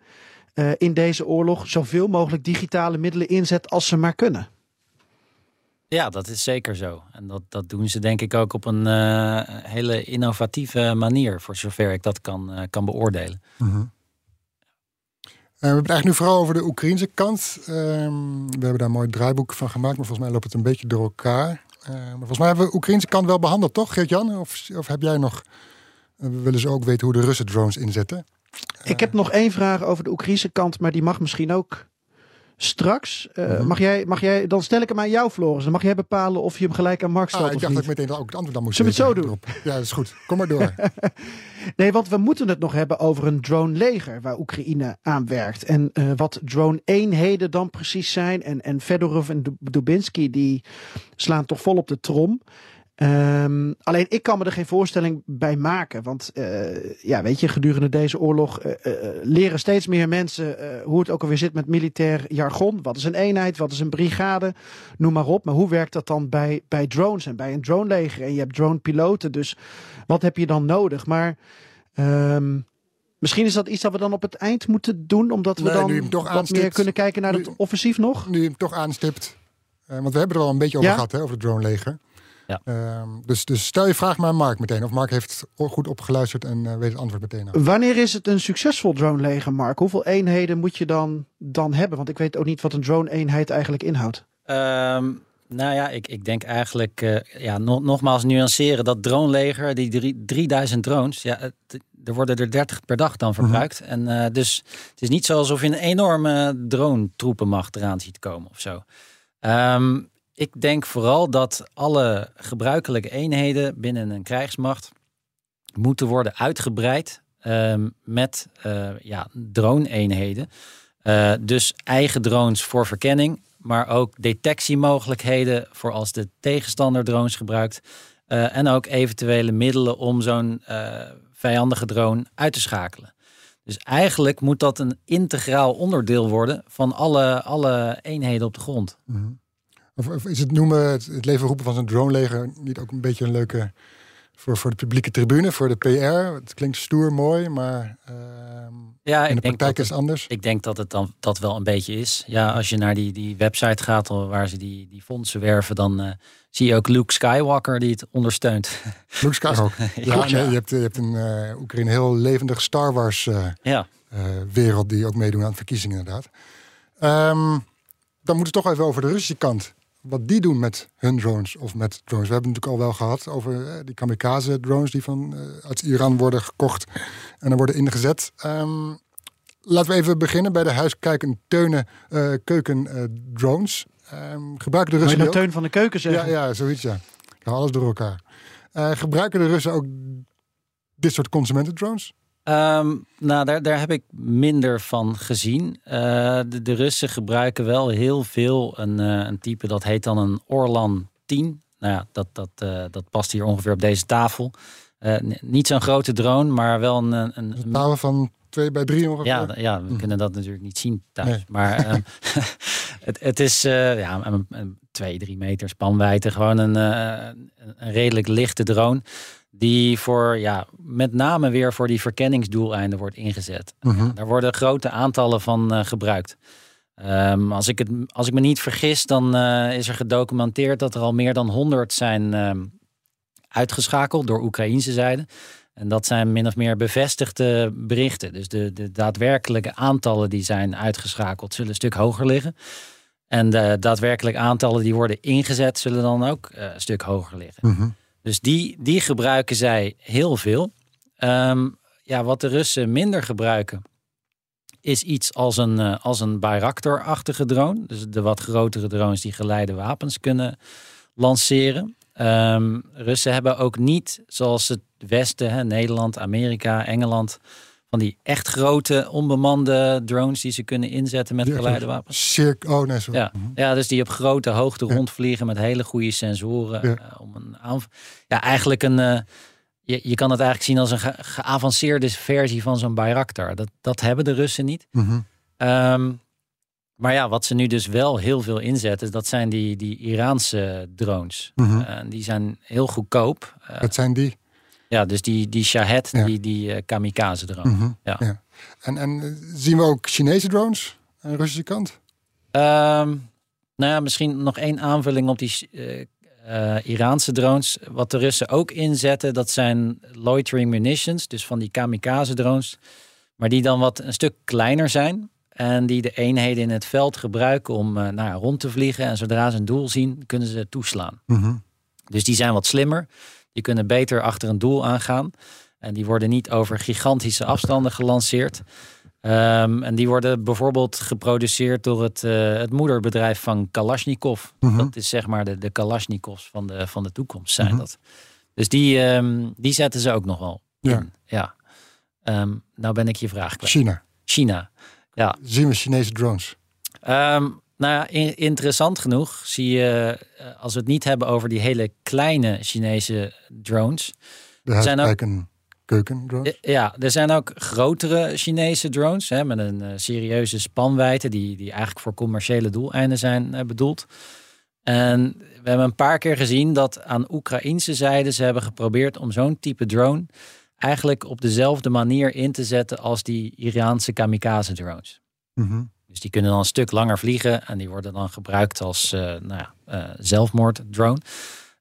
eh, in deze oorlog zoveel mogelijk digitale middelen inzet als ze maar kunnen. Ja, dat is zeker zo. En dat, dat doen ze denk ik ook op een eh, hele innovatieve manier, voor zover ik dat kan, eh, kan beoordelen. Mhm. Eh, we hebben het eigenlijk nu vooral over de Oekraïnse kant. Ehm, we hebben daar een mooi draaiboek van gemaakt, maar volgens mij loopt het een beetje door elkaar. Eh, maar volgens mij hebben we de Oekraïnse kant wel behandeld, toch, Geert-Jan? Of, of heb jij nog... eh, we willen ze ook weten hoe de Russen drones inzetten. Ik heb nog één vraag over de Oekraïnse kant, maar die mag misschien ook straks. Eh, Mhm. mag, jij, mag jij, dan stel ik hem aan jou, Floris. Dan mag jij bepalen of je hem gelijk aan Mark stelt Ah, ik dacht dat ik meteen ook het antwoord dan moest Zullen we het zo doen? erop. Ja, dat is goed. Kom maar door. Nee, want we moeten het nog hebben over een drone-leger waar Oekraïne aan werkt. En eh, wat drone-eenheden dan precies zijn. En, en Fedorov en Dub- Dubinsky die slaan toch vol op de trom. Ehm, alleen ik kan me er geen voorstelling bij maken. Want eh, ja, weet je, gedurende deze oorlog eh, eh, leren steeds meer mensen hoe het ook alweer zit met militair jargon. Wat is een eenheid, wat is een brigade, noem maar op. Maar hoe werkt dat dan bij, bij drones en bij een droneleger? En je hebt dronepiloten, dus wat heb je dan nodig? Maar ehm, misschien is dat iets dat we dan op het eind moeten doen, omdat we Nee, dan hem toch wat meer kunnen kijken naar Nu- het offensief nog. Nu je hem toch aanstipt. Want we hebben er al een beetje over Ja? gehad, hè, over het drone-leger. Ja. Ehm, dus, dus stel je vraag maar aan Mark meteen. Of Mark heeft goed opgeluisterd en eh, weet het antwoord meteen. al. Wanneer is het een succesvol drone-leger, Mark? Hoeveel eenheden moet je dan, dan hebben? Want ik weet ook niet wat een drone-eenheid eigenlijk inhoudt. Ehm, nou ja, ik, ik denk eigenlijk, eh, ja, no- nogmaals nuanceren, dat droneleger, die drie, 3000 drones, ja, het- er worden er 30 per dag dan verbruikt. En eh, dus het is niet zo alsof je een enorme drone-troepenmacht eraan ziet komen of zo. Ehm, ik denk vooral dat alle gebruikelijke eenheden binnen een krijgsmacht moeten worden uitgebreid ehm, met eh, ja, drone-eenheden. Eh, dus eigen drones voor verkenning, maar ook detectiemogelijkheden voor als de tegenstander drones gebruikt. Eh, en ook eventuele middelen om zo'n vijandige drone uit te schakelen. Dus eigenlijk moet dat een integraal onderdeel worden van alle, alle eenheden op de grond. Mhm. Of, of is het noemen, het, het leven roepen van zo'n drone-leger niet ook een beetje een leuke voor, voor de publieke tribune, voor de PR? Het klinkt stoer, mooi, maar ehm, Ja, in de praktijk is het, anders. ik denk dat het dan dat wel een beetje is. Ja, als je naar die, die website gaat waar ze die, die fondsen werven, dan eh, zie je ook Luke Skywalker die het ondersteunt. Luke Skywalker. ja, Goed, ja. nee, je hebt, je hebt in eh Oekraïne een heel levendig Star Wars eh, ja. wereld die ook meedoen aan de verkiezingen inderdaad. Ehm, dan moeten we toch even over de Russische kant. Wat die doen met hun drones of met drones. We hebben het natuurlijk al wel gehad over eh, die kamikaze drones die van, eh, uit Iran worden gekocht en dan worden ingezet. Ehm, laten we even beginnen bij de huiskijken teunen eh, keuken drones. Ehm, gebruiken de Wil Russen je nou die ook? Teun van de Keuken zeggen? Ja, ja, zoiets ja. Ik haal alles door elkaar. Gebruiken de Russen ook dit soort consumentendrones? Ehm, nou, daar, daar heb ik minder van gezien. Eh, de, de Russen gebruiken wel heel veel een, eh, een type dat heet dan een Orlan 10. Nou ja, dat, dat, eh, dat past hier ongeveer op deze tafel. Niet zo'n grote drone, maar wel een, een, tafel van 2 bij 3 ongeveer? ja, ja, we Mhm. kunnen dat natuurlijk niet zien thuis. Nee. Maar ehm, het, het is ja, een, een twee, drie meter spanwijdte. Gewoon een, een, een redelijk lichte drone. Die voor, ja, met name weer voor die verkenningsdoeleinden wordt ingezet. Mhm. Daar worden grote aantallen van eh, gebruikt. Ehm, als, ik het, als ik me niet vergis, dan eh, is er gedocumenteerd dat er al meer dan 100 zijn ehm, uitgeschakeld door Oekraïnse zijde. En dat zijn min of meer bevestigde berichten. Dus de, de daadwerkelijke aantallen die zijn uitgeschakeld zullen een stuk hoger liggen. En de daadwerkelijke aantallen die worden ingezet zullen dan ook eh, een stuk hoger liggen. Mhm. Dus die, die gebruiken zij heel veel. Ehm, ja, wat de Russen minder gebruiken, is iets als een, eh, als een Bayraktar-achtige drone. Dus de wat grotere drones die geleide wapens kunnen lanceren. Ehm, Russen hebben ook niet, zoals het Westen, hè, Nederland, Amerika, Engeland, van die echt grote onbemande drones die ze kunnen inzetten met Die- geleide wapens. Oh nee, sorry. Ja, ja, dus die op grote hoogte Ja. rondvliegen met hele goede sensoren. Ja. eh, om een ja, eigenlijk een. eh, je, je kan het eigenlijk zien als een ge- geavanceerde versie van zo'n Bayraktar. Dat, dat hebben de Russen niet. Mhm. Ehm, maar ja, wat ze nu dus wel heel veel inzetten, dat zijn die, die Iraanse drones. Mhm. Eh, die zijn heel goedkoop. Dat zijn die. Ja, dus die, die Shahed, Ja. die, die eh, kamikaze drone. Mhm. Ja. Ja. En, en eh, zien we ook Chinese drones aan de Russische kant? Ehm, nou ja, misschien nog één aanvulling op die eh, eh, Iraanse drones. Wat de Russen ook inzetten, dat zijn loitering munitions. Dus van die kamikaze drones. Maar die dan wat een stuk kleiner zijn. En die de eenheden in het veld gebruiken om eh, nou rond te vliegen. En zodra ze een doel zien, kunnen ze toeslaan. Mhm. Dus die zijn wat slimmer. Die kunnen beter achter een doel aangaan. En die worden niet over gigantische afstanden gelanceerd. Ehm, en die worden bijvoorbeeld geproduceerd door het, eh, het moederbedrijf van Kalashnikov. Mhm. Dat is zeg maar de, de Kalashnikovs van de, van de toekomst zijn Mhm. dat. Dus die, ehm, die zetten ze ook nog wel Ja. in. Ja. Ehm, nou ben ik je vraag kwijt. China. China. Ja, Zien we Chinese drones? Nou ja, in- interessant genoeg zie je, eh, als we het niet hebben over die hele kleine Chinese drones. De zijn ook- huiswijk en keukendrones? Ja, er zijn ook grotere Chinese drones hè, met een eh, serieuze spanwijdte, die, die eigenlijk voor commerciële doeleinden zijn eh, bedoeld. En we hebben een paar keer gezien dat aan Oekraïnse zijde ze hebben geprobeerd om zo'n type drone eigenlijk op dezelfde manier in te zetten als die Iraanse kamikaze drones. Mhm. Dus die kunnen dan een stuk langer vliegen en die worden dan gebruikt als eh, nou ja, eh, zelfmoorddrone.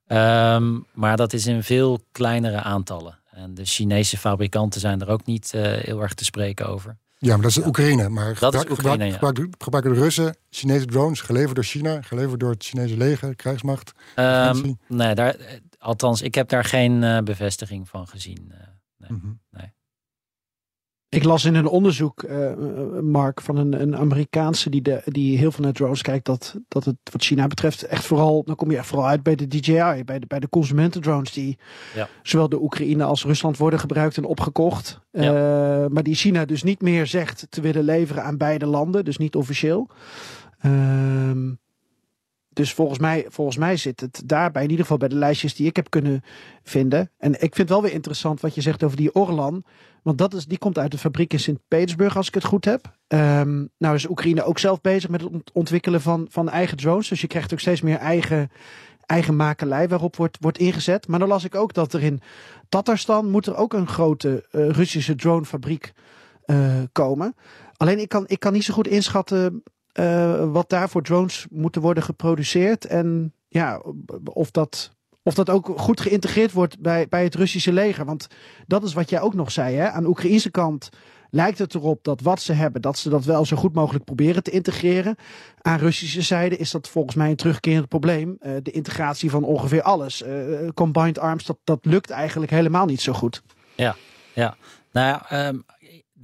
Ehm, maar dat is in veel kleinere aantallen. En de Chinese fabrikanten zijn er ook niet eh, heel erg te spreken over. Ja, maar dat is Oekraïne. Maar Dat is Oekraïne, gebruik- gebruik- gebruiken de Russen Chinese drones, geleverd door China, geleverd door het Chinese leger, krijgsmacht? Ehm, nee, daar, althans, ik heb daar geen bevestiging van gezien. eh. Mhm. Ik las in een onderzoek, eh, Mark, van een, een Amerikaanse die, de, die heel veel naar drones kijkt, dat, dat het wat China betreft echt vooral, dan kom je echt vooral uit bij de DJI, bij de, bij de consumentendrones die Ja. zowel de Oekraïne als Rusland worden gebruikt en opgekocht. Ja. Eh, maar die China dus niet meer zegt te willen leveren aan beide landen, dus niet officieel. Ehm, dus volgens mij, volgens mij zit het daarbij, in ieder geval bij de lijstjes die ik heb kunnen vinden. En ik vind wel weer interessant wat je zegt over die Orlan. Want dat is, die komt uit de fabriek in Sint-Petersburg, als ik het goed heb. Ehm, nou is Oekraïne ook zelf bezig met het ont- ontwikkelen van, van eigen drones. Dus je krijgt ook steeds meer eigen, eigen makelij waarop wordt, wordt ingezet. Maar dan las ik ook dat er in Tatarstan moet er ook een grote eh, Russische dronefabriek eh, komen. Alleen ik kan, ik kan niet zo goed inschatten eh, wat daar voor drones moeten worden geproduceerd. En ja, of dat, of dat ook goed geïntegreerd wordt bij, bij het Russische leger. Want dat is wat jij ook nog zei. Hè? Aan de Oekraïnse kant lijkt het erop dat wat ze hebben, dat ze dat wel zo goed mogelijk proberen te integreren. Aan Russische zijde is dat volgens mij een terugkerend probleem. Eh, de integratie van ongeveer alles. Eh, combined arms, dat, dat lukt eigenlijk helemaal niet zo goed. Nou ja, ehm,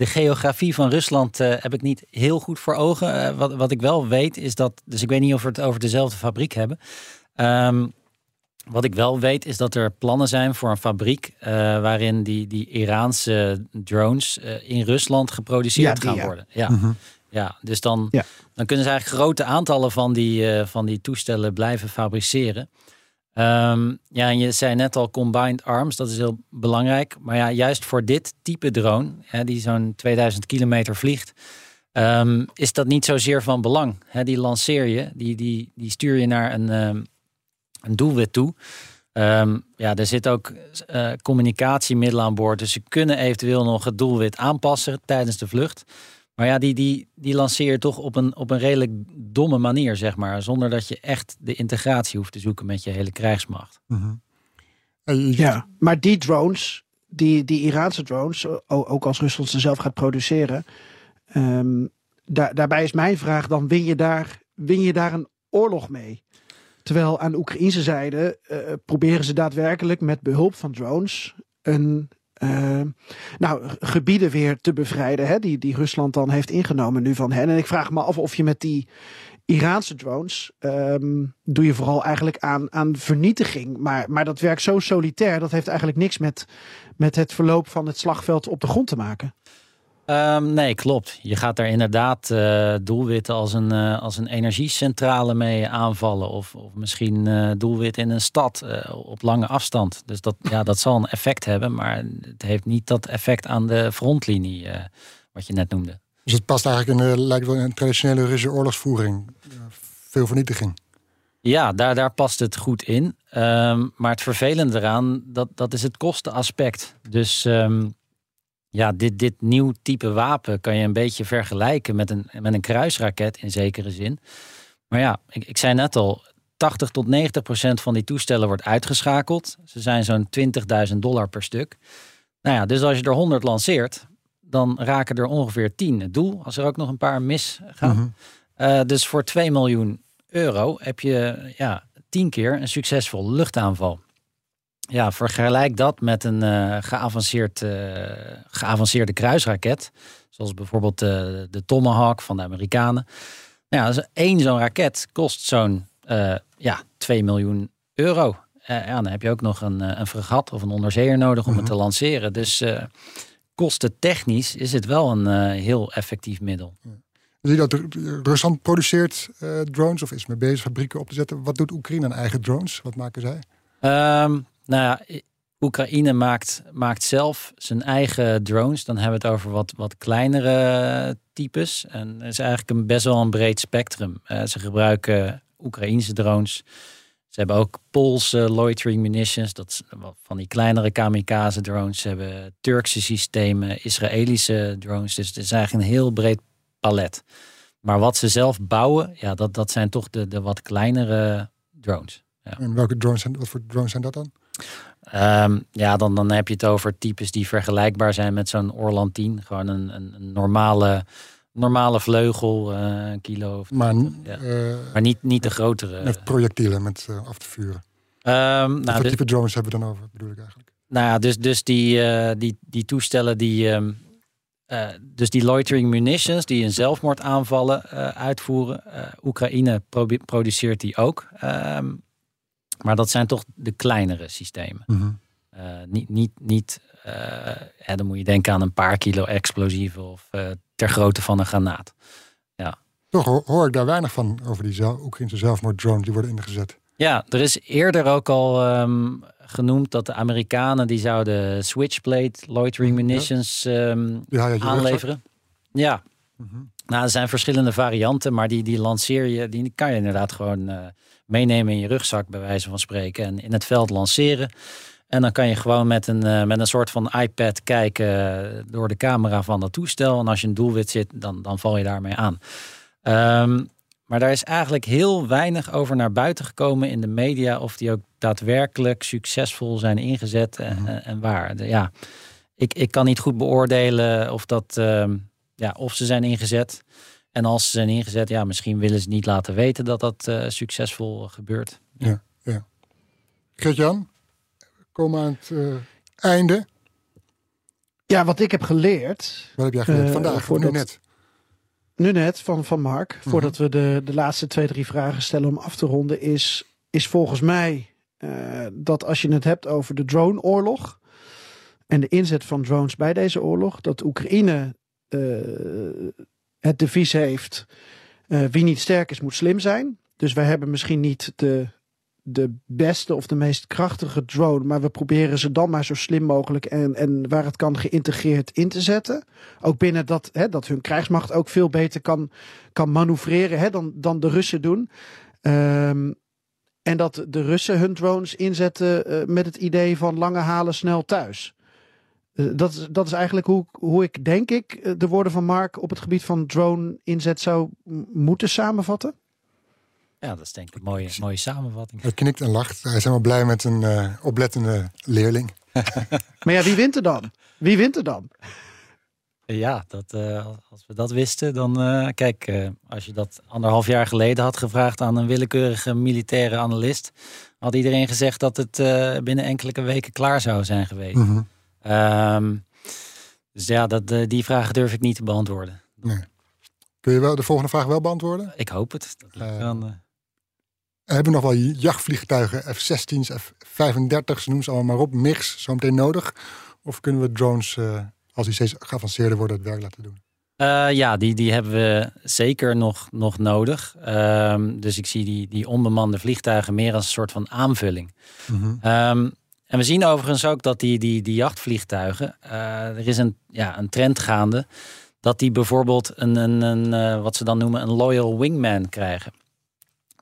de geografie van Rusland eh, heb ik niet heel goed voor ogen. Eh, wat, wat ik wel weet is dat, dus ik weet niet of we het over dezelfde fabriek hebben. Ehm, wat ik wel weet is dat er plannen zijn voor een fabriek eh, waarin die, die Iraanse drones in Rusland geproduceerd Ja, die, gaan ja. worden. Ja. Mhm. Ja, dus dan, Ja. dan kunnen ze eigenlijk grote aantallen van die, van die toestellen blijven fabriceren. Ehm, ja, je zei net al combined arms, dat is heel belangrijk. Maar ja, juist voor dit type drone, hè, die zo'n 2000 kilometer vliegt, ehm, is dat niet zozeer van belang. Hè, die lanceer je, die, die, die stuur je naar een, ehm, een doelwit toe. Ja, er zit ook eh, communicatiemiddelen aan boord, dus ze kunnen eventueel nog het doelwit aanpassen tijdens de vlucht. Maar ja, die, die, die lanceer je toch op een, op een redelijk domme manier, zeg maar. Zonder dat je echt de integratie hoeft te zoeken met je hele krijgsmacht. Mhm. Ja, maar die drones, die, die Iraanse drones, ook als Rusland ze zelf gaat produceren, ehm, daar, daarbij is mijn vraag dan, win je daar, win je daar een oorlog mee? Terwijl aan de Oekraïnse zijde eh, proberen ze daadwerkelijk met behulp van drones een, eh, nou, gebieden weer te bevrijden, hè, die, die Rusland dan heeft ingenomen nu van hen. En ik vraag me af of je met die Iraanse drones ehm, doe je vooral eigenlijk aan, aan vernietiging. Maar, maar dat werkt zo solitair, dat heeft eigenlijk niks met, met het verloop van het slagveld op de grond te maken. Ehm, nee, klopt. Je gaat daar inderdaad eh, doelwitten als een, eh, als een energiecentrale mee aanvallen. Of, of misschien eh doelwitten in een stad op lange afstand. Dus dat, ja, dat zal een effect hebben. Maar het heeft niet dat effect aan de frontlinie, wat je net noemde. Dus het past eigenlijk in, lijkt wel in een traditionele Russische oorlogsvoering. Veel vernietiging. Ja, daar, daar past het goed in. Ehm, maar het vervelende eraan, dat, dat is het kostenaspect. Dus ehm, ja, dit, dit nieuw type wapen kan je een beetje vergelijken met een, met een kruisraket in zekere zin. Maar ja, ik, ik zei net al, 80 tot 90 procent van die toestellen wordt uitgeschakeld. Ze zijn zo'n 20.000 dollar per stuk. Nou ja, dus als je er 100 lanceert, dan raken er ongeveer 10 het doel. Als er ook nog een paar misgaan. Mhm. Eh, dus voor 2 miljoen euro heb je ja, 10 keer een succesvol luchtaanval. Ja, vergelijk dat met een eh, geavanceerd, eh, geavanceerde kruisraket. Zoals bijvoorbeeld de, de Tomahawk van de Amerikanen. Nou ja, dus één zo'n raket kost zo'n ja, 2 miljoen euro. Eh, ja, dan heb je ook nog een, een fregat of een onderzeeër nodig om het te lanceren. Dus kostentechnisch is het wel een heel effectief middel. Zie je dat Ru- Rusland produceert drones of is mee bezig fabrieken op te zetten? Wat doet Oekraïne aan eigen drones? Wat maken zij? Ehm, nou ja, Oekraïne maakt, maakt zelf zijn eigen drones. Dan hebben we het over wat, wat kleinere types. En het is eigenlijk een, best wel een breed spectrum. Eh, ze gebruiken Oekraïnse drones. Ze hebben ook Poolse loitering munitions. Dat van die kleinere kamikaze drones. Ze hebben Turkse systemen, Israëlische drones. Dus het is eigenlijk een heel breed palet. Maar wat ze zelf bouwen, ja, dat, dat zijn toch de, de wat kleinere drones. En welke drones zijn, wat voor drones zijn dat dan? Ehm, ja, dan, dan heb je het over types die vergelijkbaar zijn met zo'n Orlan 10. Gewoon een, een, normale, normale vleugel, eh, een kilo. Of, Maar, ja. eh, Maar niet, niet de grotere. met projectielen met eh, af te vuren. Ehm, Wat nou, dus, type drones hebben we dan over, bedoel ik eigenlijk? nou ja, dus, dus die, eh, die, die toestellen die. ehm, eh, dus die loitering munitions die een zelfmoordaanvallen eh, uitvoeren. eh, Oekraïne produceert die ook. Maar dat zijn toch de kleinere systemen. Mhm. Eh, niet, niet, niet eh, hè, dan moet je denken aan een paar kilo explosieven of eh, ter grootte van een granaat. Toch ho- hoor ik daar weinig van over die Oekraïnse zelfmoorddrones die worden ingezet. Ja, er is eerder ook al ehm, genoemd dat de Amerikanen die zouden switchblade loitering Ja. munitions ehm, je rugzak. aanleveren. Ja, Mhm. nou, er zijn verschillende varianten, maar die, die lanceer je, die kan je inderdaad gewoon meenemen in je rugzak, bij wijze van spreken, en in het veld lanceren. En dan kan je gewoon met een, eh, met een soort van iPad kijken eh, door de camera van dat toestel. En als je een doelwit zit, dan, dan val je daarmee aan. Ehm, maar daar is eigenlijk heel weinig over naar buiten gekomen in de media. Of die ook daadwerkelijk succesvol zijn ingezet en, en- en waar. De- ja, ik, ik kan niet goed beoordelen of, dat, ehm, ja, of ze zijn ingezet. En als ze zijn ingezet, ja, misschien willen ze niet laten weten dat dat eh, succesvol gebeurt. Gert-Jan, we komen aan het eh, einde. Ja, wat ik heb geleerd, Wat heb jij geleerd Eh, vandaag, voordat- nu net? nu net van, van Mark, voordat we de, de laatste twee, drie vragen stellen om af te ronden, is, is volgens mij eh, dat als je het hebt over de droneoorlog en de inzet van drones bij deze oorlog, dat Oekraïne eh, het devies heeft: eh, wie niet sterk is, moet slim zijn. Dus wij hebben misschien niet de, de beste of de meest krachtige drone, maar we proberen ze dan maar zo slim mogelijk en, en waar het kan geïntegreerd in te zetten. Ook binnen dat, hè, dat hun krijgsmacht ook veel beter kan, kan manoeuvreren hè, dan, dan de Russen doen. Ehm, en dat de Russen hun drones inzetten eh, met het idee van lange halen snel thuis. Eh, dat, is- dat is eigenlijk hoe, hoe ik, denk ik, eh, de woorden van Mark op het gebied van drone inzet zou moeten samenvatten. Ja, dat is denk ik een mooie, mooie samenvatting. Hij knikt en lacht. Hij is helemaal blij met een eh, oplettende leerling. Maar ja, wie wint er dan? Wie wint er dan? Ja, dat, eh, als we dat wisten, dan eh, kijk, eh, als je dat anderhalf jaar geleden had gevraagd aan een willekeurige militaire analist, had iedereen gezegd dat het eh, binnen enkele weken klaar zou zijn geweest. Mhm. Ehm, dus ja, dat, eh, die vragen durf ik niet te beantwoorden. Kun je wel de volgende vraag wel beantwoorden? Ik hoop het. Dat ligt Eh. Hebben we nog wel jachtvliegtuigen, F-16's, F-35's, noem ze allemaal maar op, MIGs, zometeen nodig? Of kunnen we drones, eh, als die steeds geavanceerder worden, het werk laten doen? Ja, die, die hebben we zeker nog, nog nodig. Ehm, dus ik zie die, die onbemande vliegtuigen meer als een soort van aanvulling. Ehm, en we zien overigens ook dat die, die, die jachtvliegtuigen, eh, er is een, ja, een trend gaande, dat die bijvoorbeeld een, een, een eh, wat ze dan noemen een loyal wingman krijgen.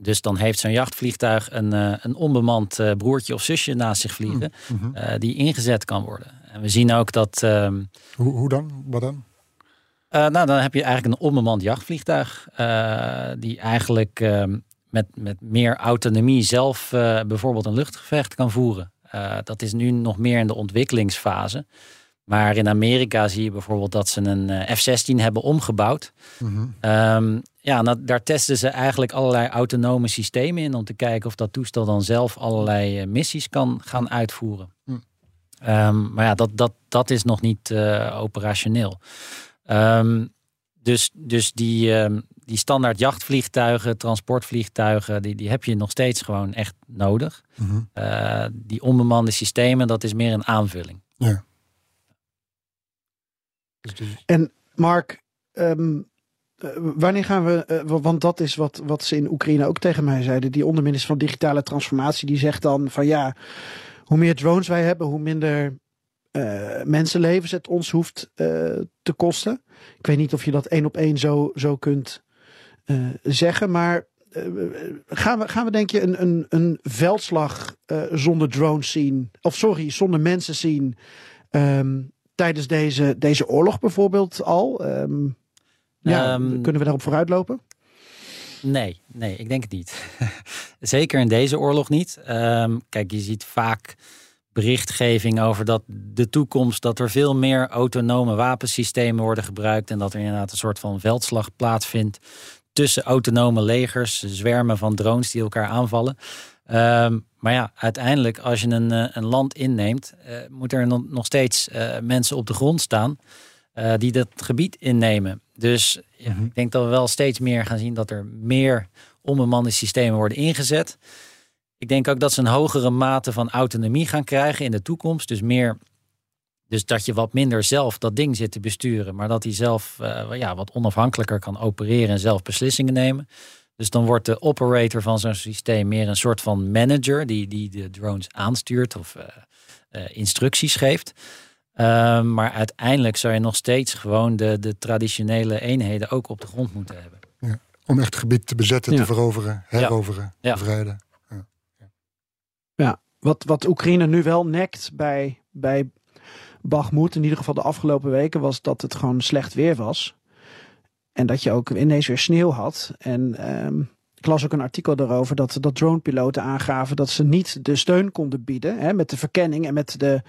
Dus dan heeft zo'n jachtvliegtuig een, eh, een onbemand broertje of zusje naast zich vliegen, Mhm. eh, die ingezet kan worden. En we zien ook dat, ehm, Hoe, hoe dan? Wat dan? nou, dan heb je eigenlijk een onbemand jachtvliegtuig. die eigenlijk ehm, met, met meer autonomie zelf bijvoorbeeld een luchtgevecht kan voeren. Eh, dat is nu nog meer in de ontwikkelingsfase. Maar in Amerika zie je bijvoorbeeld dat ze een eh, F-16 hebben omgebouwd. Mhm. Ehm, ja, daar testen ze eigenlijk allerlei autonome systemen in om te kijken of dat toestel dan zelf allerlei eh, missies kan gaan uitvoeren. Hm. Ehm, maar ja, dat, dat, dat is nog niet operationeel. Ehm, dus, dus die, die standaard jachtvliegtuigen, transportvliegtuigen, die, die heb je nog steeds gewoon echt nodig. Mhm. Eh, die onbemande systemen, dat is meer een aanvulling. Dus die- En Mark, ehm, eh, wanneer gaan we, eh, wa- want dat is wat, wat ze in Oekraïne ook tegen mij zeiden, die onderminister van digitale transformatie, die zegt dan van ja, hoe meer drones wij hebben, hoe minder eh, mensenlevens het ons hoeft te kosten. Ik weet niet of je dat één op één zo, zo kunt zeggen, maar eh, gaan, we, gaan we denk je een, een, een veldslag eh, zonder drones zien, of sorry, zonder mensen zien ehm, tijdens deze, deze oorlog bijvoorbeeld al? Ehm, ja, Ehm, kunnen we daarop vooruitlopen? Nee, nee, ik denk het niet. Zeker in deze oorlog niet. Kijk, je ziet vaak berichtgeving over dat de toekomst, dat er veel meer autonome wapensystemen worden gebruikt en dat er inderdaad een soort van veldslag plaatsvindt tussen autonome legers, zwermen van drones die elkaar aanvallen. Ehm, maar ja, uiteindelijk als je een, eh, een land inneemt, eh, moet er nog nog steeds eh, mensen op de grond staan die dat gebied innemen. Dus ja, ik denk dat we wel steeds meer gaan zien dat er meer onbemande systemen worden ingezet. Ik denk ook dat ze een hogere mate van autonomie gaan krijgen in de toekomst. Dus meer. Dus dat je wat minder zelf dat ding zit te besturen, maar dat hij zelf eh, ja, wat onafhankelijker kan opereren en zelf beslissingen nemen. Dus dan wordt de operator van zo'n systeem meer een soort van manager die, die de drones aanstuurt of eh, eh, instructies geeft. Ehm, maar uiteindelijk zou je nog steeds gewoon de, de traditionele eenheden ook op de grond moeten hebben. om echt het gebied te bezetten, Ja. te veroveren, heroveren, Ja. bevrijden. Ja, wat, wat Oekraïne nu wel nekt bij, bij In ieder geval de afgelopen weken, was dat het gewoon slecht weer was. En dat je ook ineens weer sneeuw had. En ehm, ik las ook een artikel daarover dat, dat dronepiloten aangaven dat ze niet de steun konden bieden. Hè, met de verkenning en met de,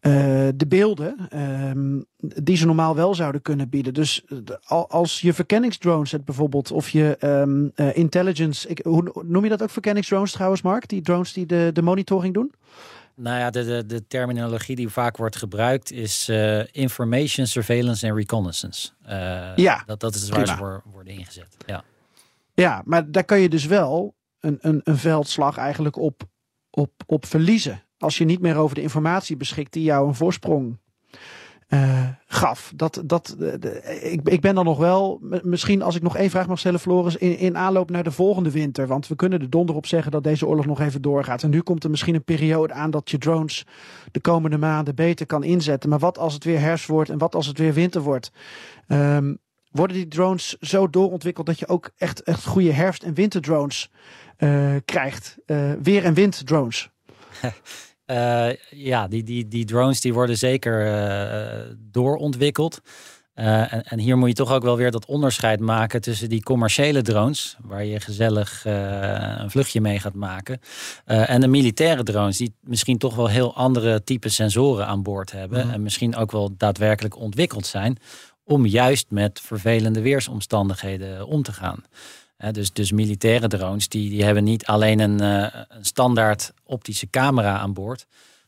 eh, de beelden ehm, die ze normaal wel zouden kunnen bieden. Dus eh, de- al- als je verkenningsdrones hebt bijvoorbeeld, of je ehm, eh, intelligence, hoe noem je dat ook verkenningsdrones trouwens, Mark? Die drones die de, de monitoring doen? Nou ja, de, de, de terminologie die vaak wordt gebruikt is eh, information, surveillance en reconnaissance. Eh, Ja, dat, dat is waar ze voor worden ingezet. Ja. Ja, maar daar kan je dus wel een, een, een veldslag eigenlijk op, op, op verliezen. Als je niet meer over de informatie beschikt die jou een voorsprong eh, gaf. Dat, dat, de- de- ik, ik ben dan nog wel, misschien als ik nog één vraag mag stellen, Floris, in, in aanloop naar de volgende winter. Want we kunnen er donder op zeggen dat deze oorlog nog even doorgaat. En nu komt er misschien een periode aan dat je drones de komende maanden beter kan inzetten. Maar wat als het weer herfst wordt en wat als het weer winter wordt? Ehm, worden die drones zo doorontwikkeld dat je ook echt, echt goede herfst- en winterdrones eh krijgt? Eh, weer- en winddrones. Eh, ja, die, die, die drones die worden zeker eh, doorontwikkeld. Eh, en, en, hier moet je toch ook wel weer dat onderscheid maken tussen die commerciële drones, waar je gezellig een vluchtje mee gaat maken, en de militaire drones, die misschien toch wel heel andere type sensoren aan boord hebben. Mhm. En misschien ook wel daadwerkelijk ontwikkeld zijn om juist met vervelende weersomstandigheden om te gaan dus, dus militaire drones die, die hebben niet alleen een, uh, een standaard optische camera aan boord,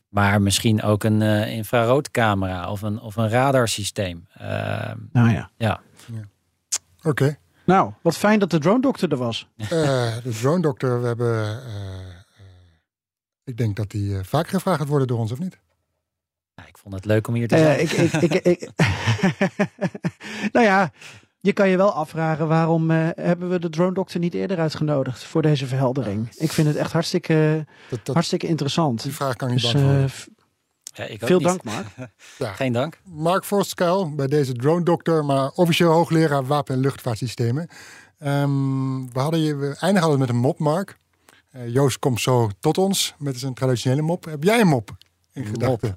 maar misschien ook een uh, infraroodcamera of een, of een radarsysteem. Uh, nou ja. ja. ja. Oké. Nou, wat fijn dat de drone dokter er was. Eh, de drone dokter, we hebben. ik denk dat die vaak gevraagd gaat worden door ons, of niet? Ja, ik vond het leuk om hier te zijn. ik, ik, ik, nou ja, je kan je wel afvragen waarom uh, hebben we de drone dokter niet eerder uitgenodigd voor deze verheldering. Ik vind het echt hartstikke, hartstikke interessant. Die vraag kan ik niet dus, beantwoorden. Ja, ik Veel dank, Mark. ja. Geen dank. Mark Forskuil bij deze drone dokter, maar officieel hoogleraar wapen- en luchtvaartsystemen. Um, we, hadden je, we eindigen met een mop, Mark. Uh, Joost komt zo tot ons met zijn traditionele mop. Heb jij een mop? In gedachten.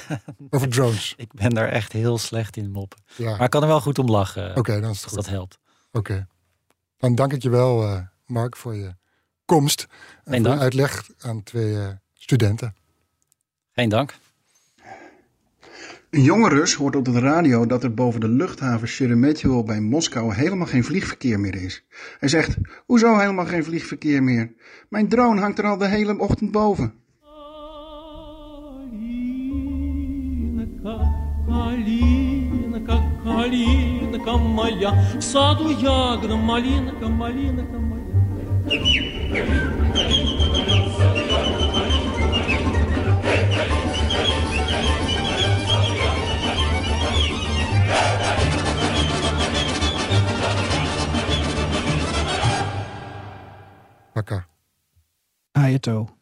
Over drones. Ik ben daar echt heel slecht in moppen. Ja. Maar ik kan er wel goed om lachen. Oké, dan is het goed. dat helpt. Oké. Dan dank ik je wel, uh, Mark, voor je komst. En voor uitleg aan twee uh, studenten. Geen dank. Een jonge Rus hoort op de radio dat er boven de luchthaven Sheremetyevo bij Moskou helemaal geen vliegverkeer meer is. Hij zegt, hoezo helemaal geen vliegverkeer meer? Mijn drone hangt er al de hele ochtend boven. Малинка моя, в саду ягода, малинка, малинка моя. Пока. Ayato.